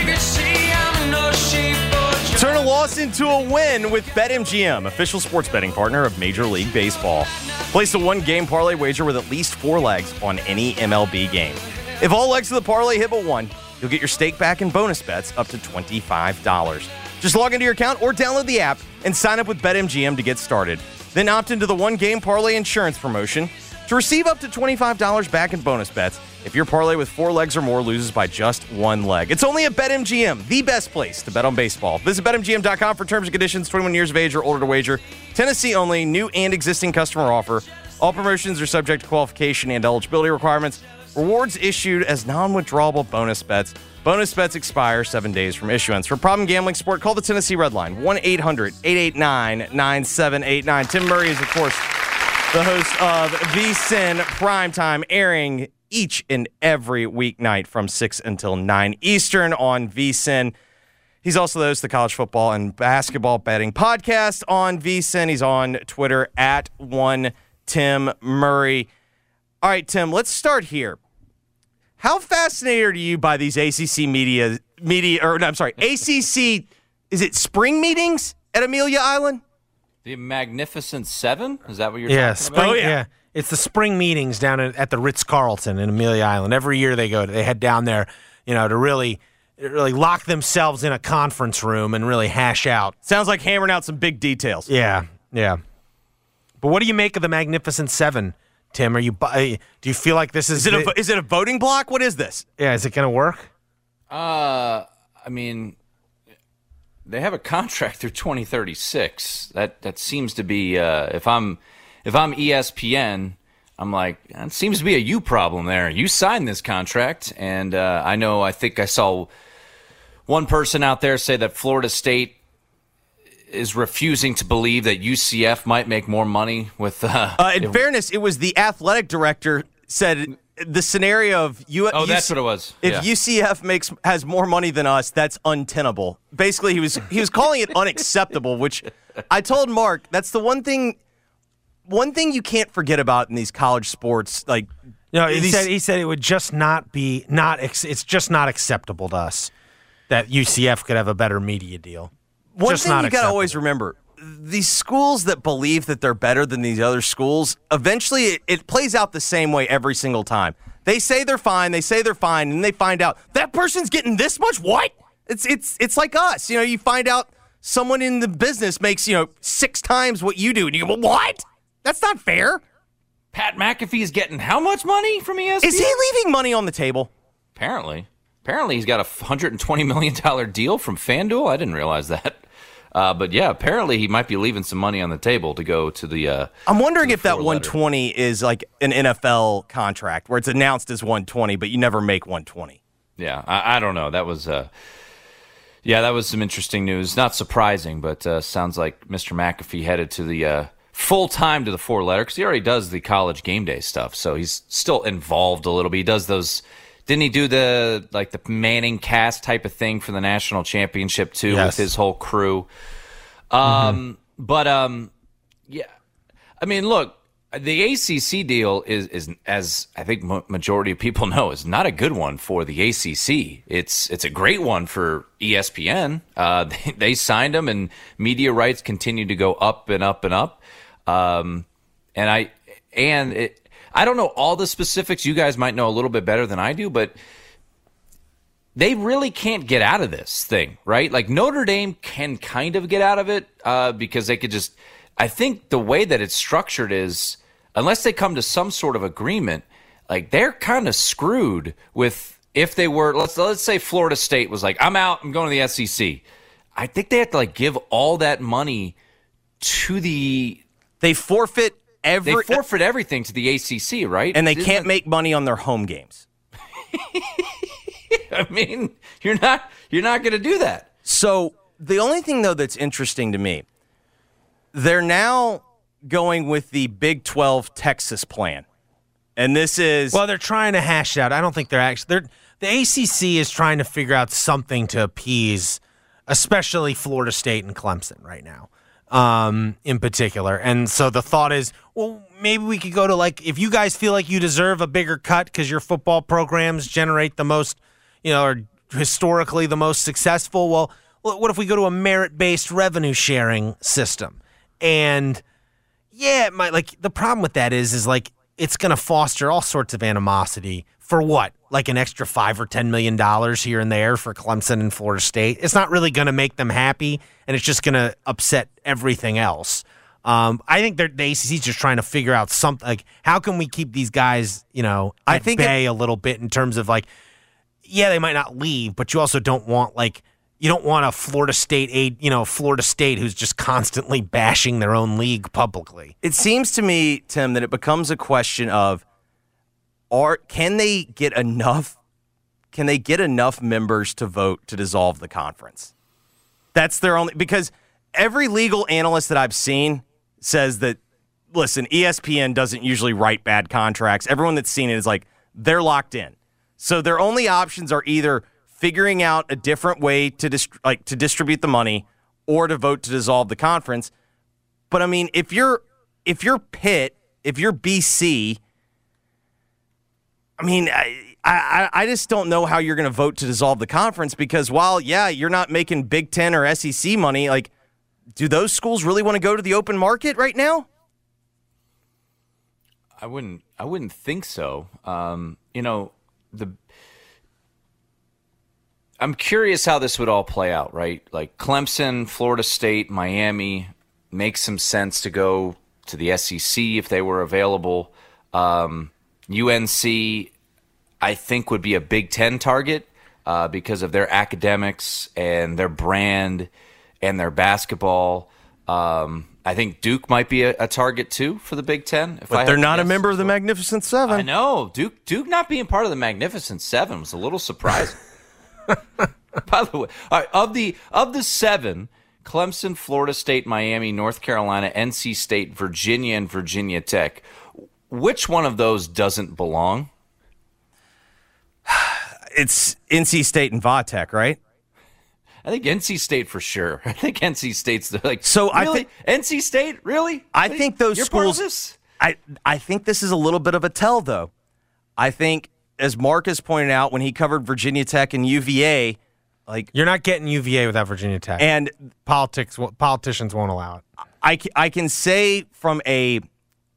Turn a loss into a win with BetMGM, official sports betting partner of Major League Baseball. Place a one game parlay wager with at least four legs on any MLB game. If all legs of the parlay hit but one, you'll get your stake back in bonus bets up to $25. Just log into your account or download the app and sign up with BetMGM to get started. Then opt into the one game parlay insurance promotion to receive up to $25 back in bonus bets if your parlay with four legs or more loses by just one leg. It's only at BetMGM, the best place to bet on baseball. Visit BetMGM.com for terms and conditions, 21 years of age or older to wager. Tennessee only, new and existing customer offer. All promotions are subject to qualification and eligibility requirements. Rewards issued as non withdrawable bonus bets. Bonus bets expire seven days from issuance. For problem gambling support, call the Tennessee Red Line 1 800 889 9789. Tim Murray is, of course, the host of VSIN Primetime, airing each and every weeknight from 6 until 9 Eastern on VSIN. He's also the host of the college football and basketball betting podcast on VSIN. He's on Twitter at one Tim Murray. All right, Tim, let's start here. How fascinated are you by these ACC media media or no, I'm sorry, ACC is it spring meetings at Amelia Island? The Magnificent Seven? Is that what you're yeah, talking spring, about? yeah. It's the spring meetings down at, at the Ritz Carlton in Amelia Island. Every year they go, they head down there, you know, to really, really lock themselves in a conference room and really hash out. Sounds like hammering out some big details. Yeah, yeah. But what do you make of the Magnificent Seven, Tim? Are you uh, do you feel like this is Is it a is it a voting block? What is this? yeah? Is it going to work? Uh, I mean, they have a contract through 2036. That that seems to be. Uh, if I'm if I'm ESPN, I'm like, it seems to be a you problem there. You signed this contract, and uh, I know. I think I saw one person out there say that Florida State is refusing to believe that UCF might make more money with. Uh, Uh, in if- fairness, it was the athletic director said the scenario of you. Oh, that's what it was. If Yeah. UCF makes has more money than us, that's untenable. Basically, he was he was calling it unacceptable. Which I told Mark that's the one thing. One thing you can't forget about in these college sports, like No, he these- said he said it would just not be not. It's just not acceptable to us. that UCF could have a better media deal. One Just thing not you got to always remember: these schools that believe that they're better than these other schools, eventually it, it plays out the same way every single time. They say they're fine, they say they're fine, and they find out that person's getting this much. What? It's it's it's like us. You know, you find out someone in the business makes you know six times what you do, and you go, "What? That's not fair." Pat McAfee is getting how much money from ESPN? Is he leaving money on the table? Apparently. Apparently, he's got a $120 million deal from FanDuel. I didn't realize that. Uh, but yeah, apparently he might be leaving some money on the table to go to the. Uh, I'm wondering the if that four-letter. 120 is like an NFL contract where it's announced as 120, but you never make 120. Yeah, I, I don't know. That was. Uh, yeah, that was some interesting news. Not surprising, but uh, sounds like Mr. McAfee headed to the uh, full time to the four letter because he already does the college game day stuff. So he's still involved a little bit. He does those. Didn't he do the like the Manning cast type of thing for the national championship too Yes. with his whole crew? Um, but um, yeah, I mean, look, the ACC deal is is as I think majority of people know is not a good one for the ACC. It's it's a great one for ESPN. Uh, they, they signed them, and media rights continue to go up and up and up. Um, and I and it, I don't know all the specifics. You guys might know a little bit better than I do, but they really can't get out of this thing, right? Like Notre Dame can kind of get out of it uh, because they could just. I think the way that it's structured is, unless they come to some sort of agreement, like they're kind of screwed with if they were. Let's let's say Florida State was like, "I'm out. I'm going to the SEC." I think they have to like give all that money to the. They forfeit every. They forfeit everything to the ACC, right? and they Isn't can't that- make money on their home games. I mean, you're not you're not going to do that. So the only thing though that's interesting to me, they're now going with the Big 12 Texas plan. And this is Well, they're trying to hash it out. I don't think they're actually. They're, the ACC is trying to figure out something to appease, especially Florida State and Clemson right now, um, in particular. And so the thought is, well, maybe we could go to like if you guys feel like you deserve a bigger cut because your football programs generate the most, you know, or historically the most successful. Well, what if we go to a merit-based revenue sharing system? And yeah, might like the problem with that is is like it's going to foster all sorts of animosity for what? Like an extra 5 or 10 million dollars here and there for Clemson and Florida State. It's not really going to make them happy and it's just going to upset everything else. Um, I think they're, the ACC's just trying to figure out something like how can we keep these guys, you know, I think it- a little bit in terms of like yeah, they might not leave, but you also don't want like you don't want a Florida State aid, you know, Florida State who's just constantly bashing their own league publicly. it seems to me, Tim, that it becomes a question of are can they get enough can they get enough members to vote to dissolve the conference? That's their only because every legal analyst that I've seen says that listen, ESPN doesn't usually write bad contracts. Everyone that's seen it is like they're locked in. So their only options are either figuring out a different way to dis- like to distribute the money or to vote to dissolve the conference. But I mean, if you're if you're Pitt, if you're BC, I mean, I I, I just don't know how you're going to vote to dissolve the conference because while yeah, you're not making Big Ten or SEC money, like, do those schools really want to go to the open market right now? I wouldn't. I wouldn't think so. Um, you know, the. I'm curious how this would all play out, right? Like Clemson, Florida State, Miami makes some sense to go to the SEC if they were available. Um, UNC, I think, would be a Big Ten target uh, because of their academics and their brand and their basketball. Um, I think Duke might be a, a target too for the Big Ten. If But they're not a member of the Magnificent Seven. I know Duke. Duke not being part of the Magnificent Seven was a little surprising. By the way, right, of the of the seven, Clemson, Florida State, Miami, North Carolina, NC State, Virginia, and Virginia Tech. Which one of those doesn't belong? It's NC State and Vatech, right? I think NC State for sure. I think NC State's the, like. So I think NC State really? I think those You're part of schools. this? I I think this is a little bit of a tell, though. I think, as Marcus pointed out when he covered Virginia Tech and UVA, Like You're not getting UVA without Virginia Tech. And politics, politicians won't allow it. I, I can say from a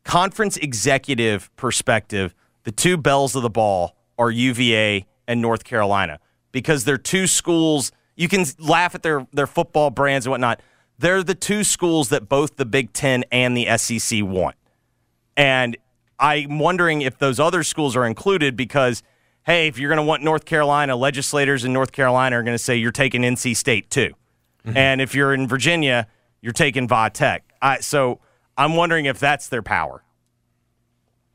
conference executive perspective, the two bells of the ball are UVA and North Carolina because they're two schools. You can laugh at their, their football brands and whatnot. They're the two schools that both the Big Ten and the SEC want. And I'm wondering if those other schools are included because, hey, if you're going to want North Carolina, legislators in North Carolina are going to say you're taking NC State too. Mm-hmm. And if you're in Virginia, you're taking Va Tech. I, so I'm wondering if that's their power.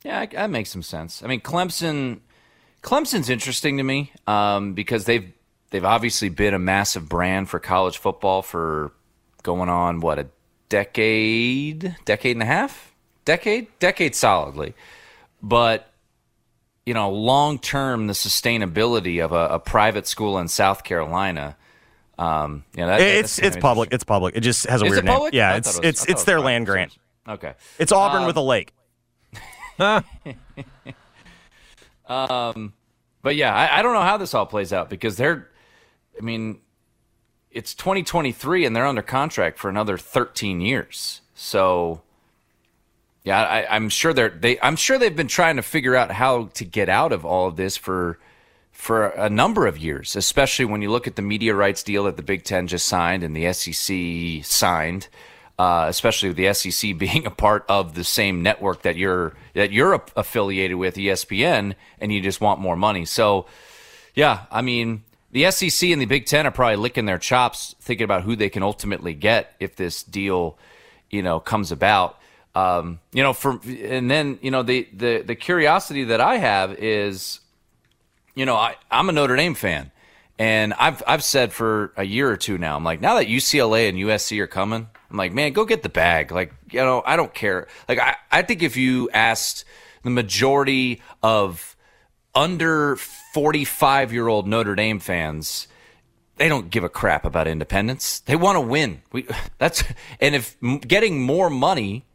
Yeah, that- makes some sense. I mean, Clemson, Clemson's interesting to me um, because they've they've obviously been a massive brand for college football for going on what a decade, decade and a half, decade, decade solidly. But you know, long term, the sustainability of a, a private school in South Carolina. Um, you know, that, it's that's it's public. It's public. It just has a Is weird name. public? Yeah, I it's it was- it's it's their land grant. Okay. It's Auburn Um, with a lake. Um, but yeah, I, I don't know how this all plays out because they're, I mean, it's 2023 and they're under contract for another 13 years. So, yeah, I, I'm sure they're they. I'm sure they've been trying to figure out how to get out of all of this for for a number of years, especially when you look at the media rights deal that the Big Ten just signed and the SEC signed. Uh, especially with the SEC being a part of the same network that you're that you're affiliated with, ESPN, and you just want more money. So, yeah, I mean, the SEC and the Big Ten are probably licking their chops, thinking about who they can ultimately get if this deal, you know, comes about. Um, you know, for and then you know the the the curiosity that I have is, you know, I I'm a Notre Dame fan, and I've I've said for a year or two now, I'm like, now that UCLA and USC are coming, I'm like, man, go get the bag. Like, you know, I don't care. Like, I I think if you asked the majority of under 45 year old Notre Dame fans, they don't give a crap about independence. They want to win. We that's and if getting more money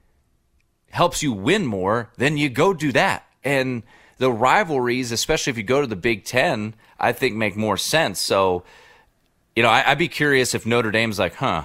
helps you win more, then you go do that. And the rivalries, especially if you go to the Big Ten, I think make more sense. So, you know, I, I'd be curious if Notre Dame's like, huh,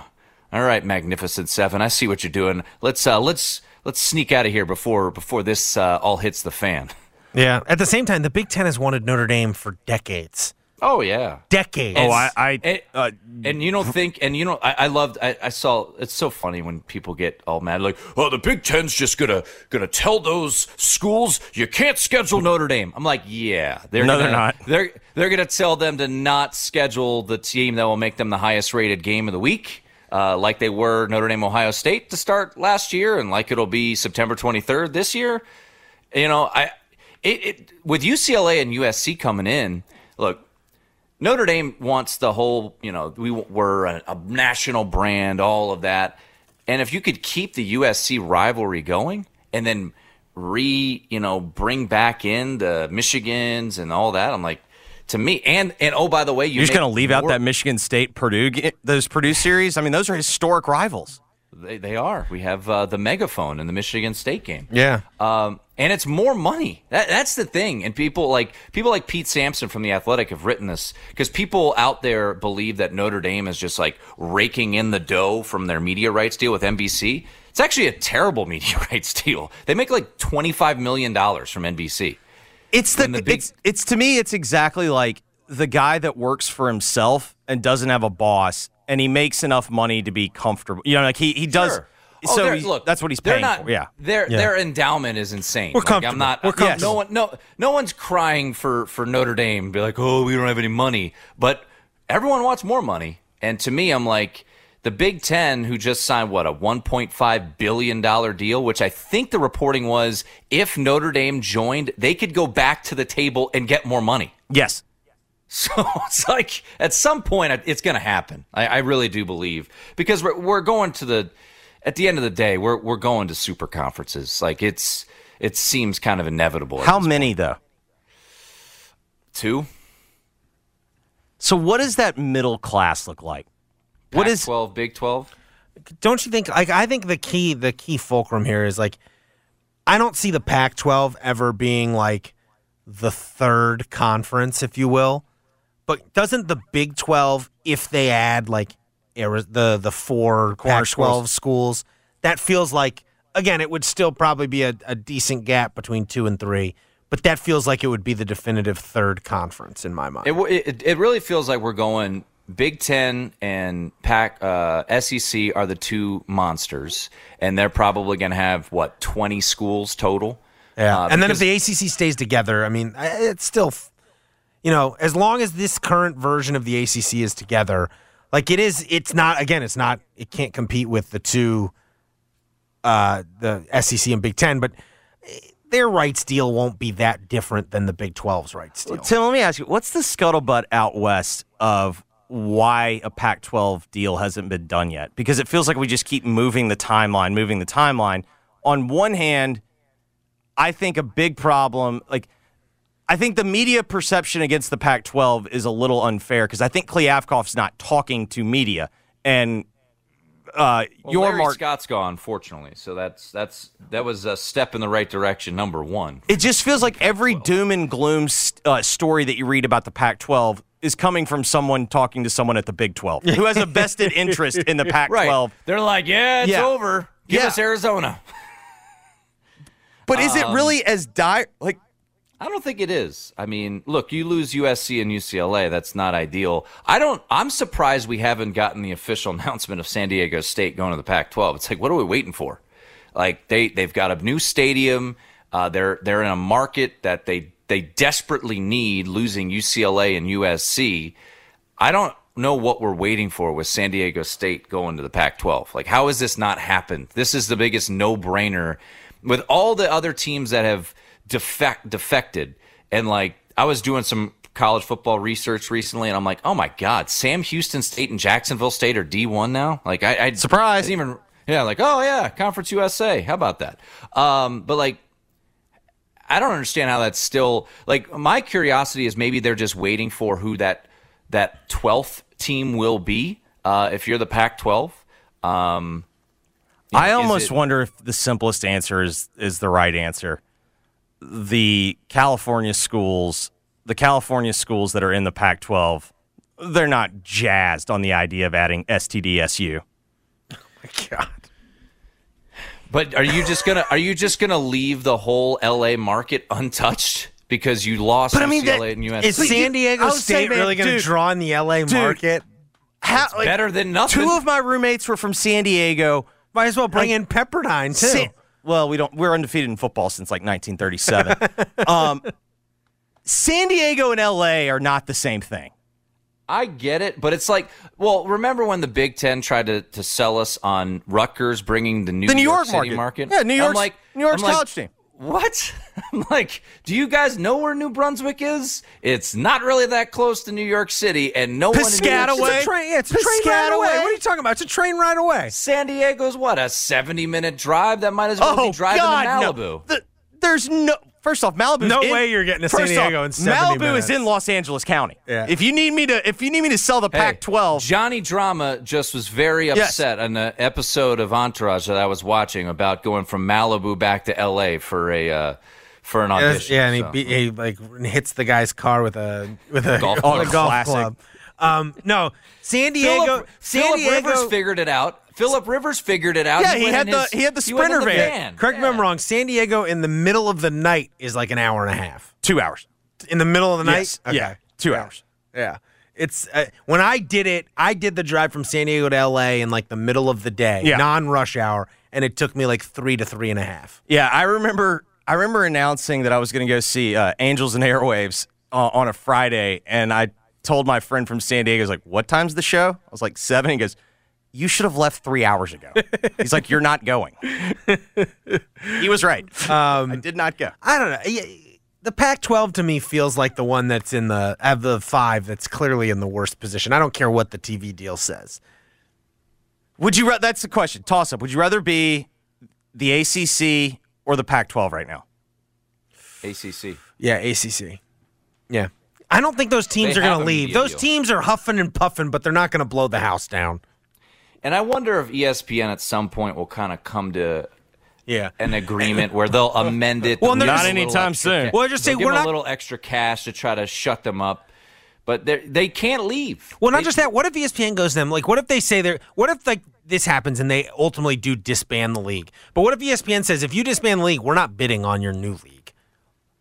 all right, Magnificent Seven, I see what you're doing. Let's uh, let's let's sneak out of here before before this uh, all hits the fan. Yeah. At the same time, the Big Ten has wanted Notre Dame for decades. Oh yeah, Decades. Oh, I, I and, uh, and you don't think, and you know, I, I loved. I, I saw. It's so funny when people get all mad, like, "Oh, the Big Ten's just gonna gonna tell those schools you can't schedule Notre Dame." I'm like, "Yeah, they're No, gonna, they're not. They're they're gonna tell them to not schedule the team that will make them the highest rated game of the week." Uh, like they were Notre Dame, Ohio State to start last year, and like it'll be September 23rd this year. You know, I it, it with UCLA and USC coming in. Look, Notre Dame wants the whole, you know, we were a, a national brand, all of that. And if you could keep the USC rivalry going and then re, you know, bring back in the Michigans and all that, I'm like, to me, and and oh by the way, you You're just going to leave out that Michigan State Purdue those Purdue series. I mean, those are historic rivals. They, they are. We have uh, the megaphone in the Michigan State game. Yeah. Um, and it's more money. That, that's the thing. And people like people like Pete Sampson from the Athletic have written this because people out there believe that Notre Dame is just like raking in the dough from their media rights deal with NBC. It's actually a terrible media rights deal. They make like twenty five million dollars from NBC. It's the, the big- it's it's to me it's exactly like the guy that works for himself and doesn't have a boss and he makes enough money to be comfortable. You know, like he he does. Sure. Oh, So he- look, that's what he's they're paying not, for. Yeah, their Yeah. their endowment is insane. We're Like, I'm comfortable. not. We're yes, comfortable. No one, no, no one's crying for for Notre Dame. Be like, oh, we don't have any money, but everyone wants more money. And to me, I'm like. The Big Ten, who just signed what a 1.5 billion dollar deal, which I think the reporting was, if Notre Dame joined, they could go back to the table and get more money. Yes. So it's like at some point it's going to happen. I, I really do believe because we're, we're going to the at the end of the day we're we're going to super conferences. Like it's it seems kind of inevitable. How many point. though? Two. So what does that middle class look like? What is twelve? Big Twelve. Don't you think? Like, I think the key, the key fulcrum here is like, I don't see the Pac-12 ever being like the third conference, if you will. But doesn't the Big 12, if they add like the the four Corner Pac 12 schools, that feels like, again, it would still probably be a, a decent gap between two and three, but that feels like it would be the definitive third conference in my mind. It, it it really feels like we're going Big Ten and Pac uh, SEC are the two monsters, and they're probably going to have what twenty schools total. Yeah, Uh, and then if the ACC stays together, I mean, it's still, f- you know, as long as this current version of the ACC is together, like it is, it's not. Again, it's not. It can't compete with the two, uh, the SEC and Big Ten, but eh, their rights deal won't be that different than the Big 12's rights deal. Tim, let me ask you, what's the scuttlebutt out west of why a Pac 12 deal hasn't been done yet? Because it feels like we just keep moving the timeline, moving the timeline. On one hand, I think a big problem, like, I think the media perception against the Pac 12 is a little unfair because I think Kliavkoff's not talking to media. And uh, Well, your Larry mark. Scott's gone, fortunately, so that's that's that was a step in the right direction. Number one. It just feels like every doom and gloom uh, story that you read about the Pac 12 is coming from someone talking to someone at the Big 12 who has a vested interest in the Pac 12. Right. They're like, yeah, it's Yeah. over. Give Yeah. us Arizona. But is it Um, really as dire? Like, I don't think it is. I mean, look, you lose USC and UCLA. That's not ideal. I don't. I'm surprised we haven't gotten the official announcement of San Diego State going to the Pac-12. It's like, what are we waiting for? Like they they've got a new stadium. Uh, they're they're in a market that they they desperately need. Losing UCLA and USC. I don't know what we're waiting for with San Diego State going to the Pac-12. Like, how has this not happened? This is the biggest no-brainer with all the other teams that have defect defected. And like, I was doing some college football research recently, and I'm like, oh my god, Sam Houston State and Jacksonville State are D1 now. Like, I, I surprise. Even yeah, like, oh yeah, Conference USA. How about that? Um, but like. I don't understand how that's still like my curiosity is maybe they're just waiting for who that that twelfth team will be. Uh, if you're the Pac-12, um, I almost it- wonder if the simplest answer is, is the right answer. The California schools, the California schools that are in the Pac 12, they're not jazzed on the idea of adding STDSU. Oh my God. But are you just gonna are you just gonna leave the whole LA market untouched because you lost But I mean, UCLA that- and USC? is San Diego I was saying, State man, really going to dude, draw in the LA dude, market? How, It's better than nothing. Two of my roommates were from San Diego. Might as well bring Like, in Pepperdine too. Sa- well, we don't. We're undefeated in football since like 1937. um, San Diego and LA are not the same thing. I get it, but it's like, well, remember when the Big Ten tried to, to sell us on Rutgers bringing the New, The New York City market. market? Yeah, New I'm like, New York's I'm like, college team. What? I'm like, do you guys know where New Brunswick is? It's not really that close to New York City, and no one in New York It's City. a train. Yeah, it's a train ride away. What are you talking about? It's a train ride away. San Diego's what a 70 minute drive. That might as well Oh be driving God, to no. Malibu. The- there's no. First off, Malibu. No way you're getting to San Diego in 70 Malibu minutes. is in Los Angeles County. Yeah. If you need me to, if you need me to sell the Pac-12, Johnny Drama just was very Yes. upset on an episode of Entourage that I was watching about going from Malibu back to L.A. for a uh, for an Yes, audition. yeah, and he, so. be, he like hits the guy's car with a with a Golf with club. a golf club. Um, no, San Diego. Philip, San Philip Diego. Rivers figured it out. Philip Rivers figured it out. Yeah, he went had the- his- he had the Sprinter the van. Correct me if I'm wrong. San Diego in the middle of the night is like an hour and a half. two hours. In the middle of the night. Yes. Yeah, two hours. Yeah. It's uh, when I did it. I did the drive from San Diego to L.A. in like the middle of the day, Yeah. non-rush hour, and it took me like three to three and a half. Yeah, I remember. I remember announcing that I was going to go see uh, Angels and Airwaves uh, on a Friday, and I told my friend from San Diego, "I was like, what time's the show?" I was like, seven. He goes, "You should have left three hours ago." He's like, "You're not going." he was right. Um, I did not go. I don't know. The Pac-12 to me feels like the one that's in the of the five that's clearly in the worst position. I don't care what the TV deal says. Would you? That's the question. Toss up. Would you rather be the ACC or the Pac-12 right now? ACC. Yeah, ACC. Yeah. I don't think those teams They are going to leave. Those deal. teams are huffing and puffing, but they're not going to blow the house down. And I wonder if ESPN at some point will kind of come to Yeah. an agreement where they'll amend it. Well, They'll they're give just- them a Not anytime soon. ca- Well, I just say we're them not- a little extra cash to try to shut them up. but they they can't leave. Well, not just that. What if ESPN goes to them? Like, what if they say they're? What if like this happens and they ultimately do disband the league? But what if ESPN says if you disband the league, we're not bidding on your new league,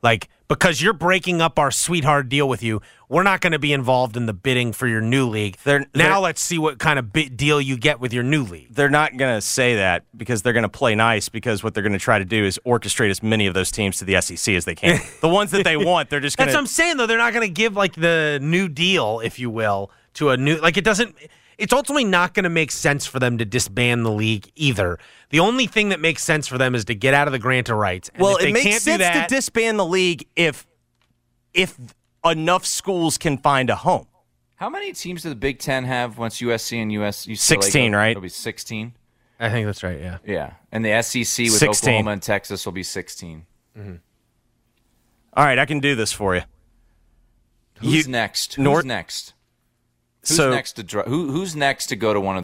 like because you're breaking up our sweetheart deal with you, we're not going to be involved in the bidding for your new league. They're- now they're- let's see what kind of bit deal you get with your new league. They're not going to say that because they're going to play nice because what they're going to try to do is orchestrate as many of those teams to the SEC as they can. the ones that they want, they're just going That's what I'm saying though. They're not going to give like the new deal, if you will, to a new like it doesn't. It's ultimately not going to make sense for them to disband the league either. The only thing that makes sense for them is to get out of the grant of rights. And Well, if they it makes can't sense that, to disband the league if if enough schools can find a home. How many teams do the Big Ten have once USC and US? UCLA 16, go? right? It'll be 16. I think that's right. Yeah. Yeah, and the SEC with 16. Oklahoma and Texas will be 16. Mm-hmm. All right, I can do this for you. Who's You- next? Who's North- next? Who's So- next to dr- who? Who's next to go to one of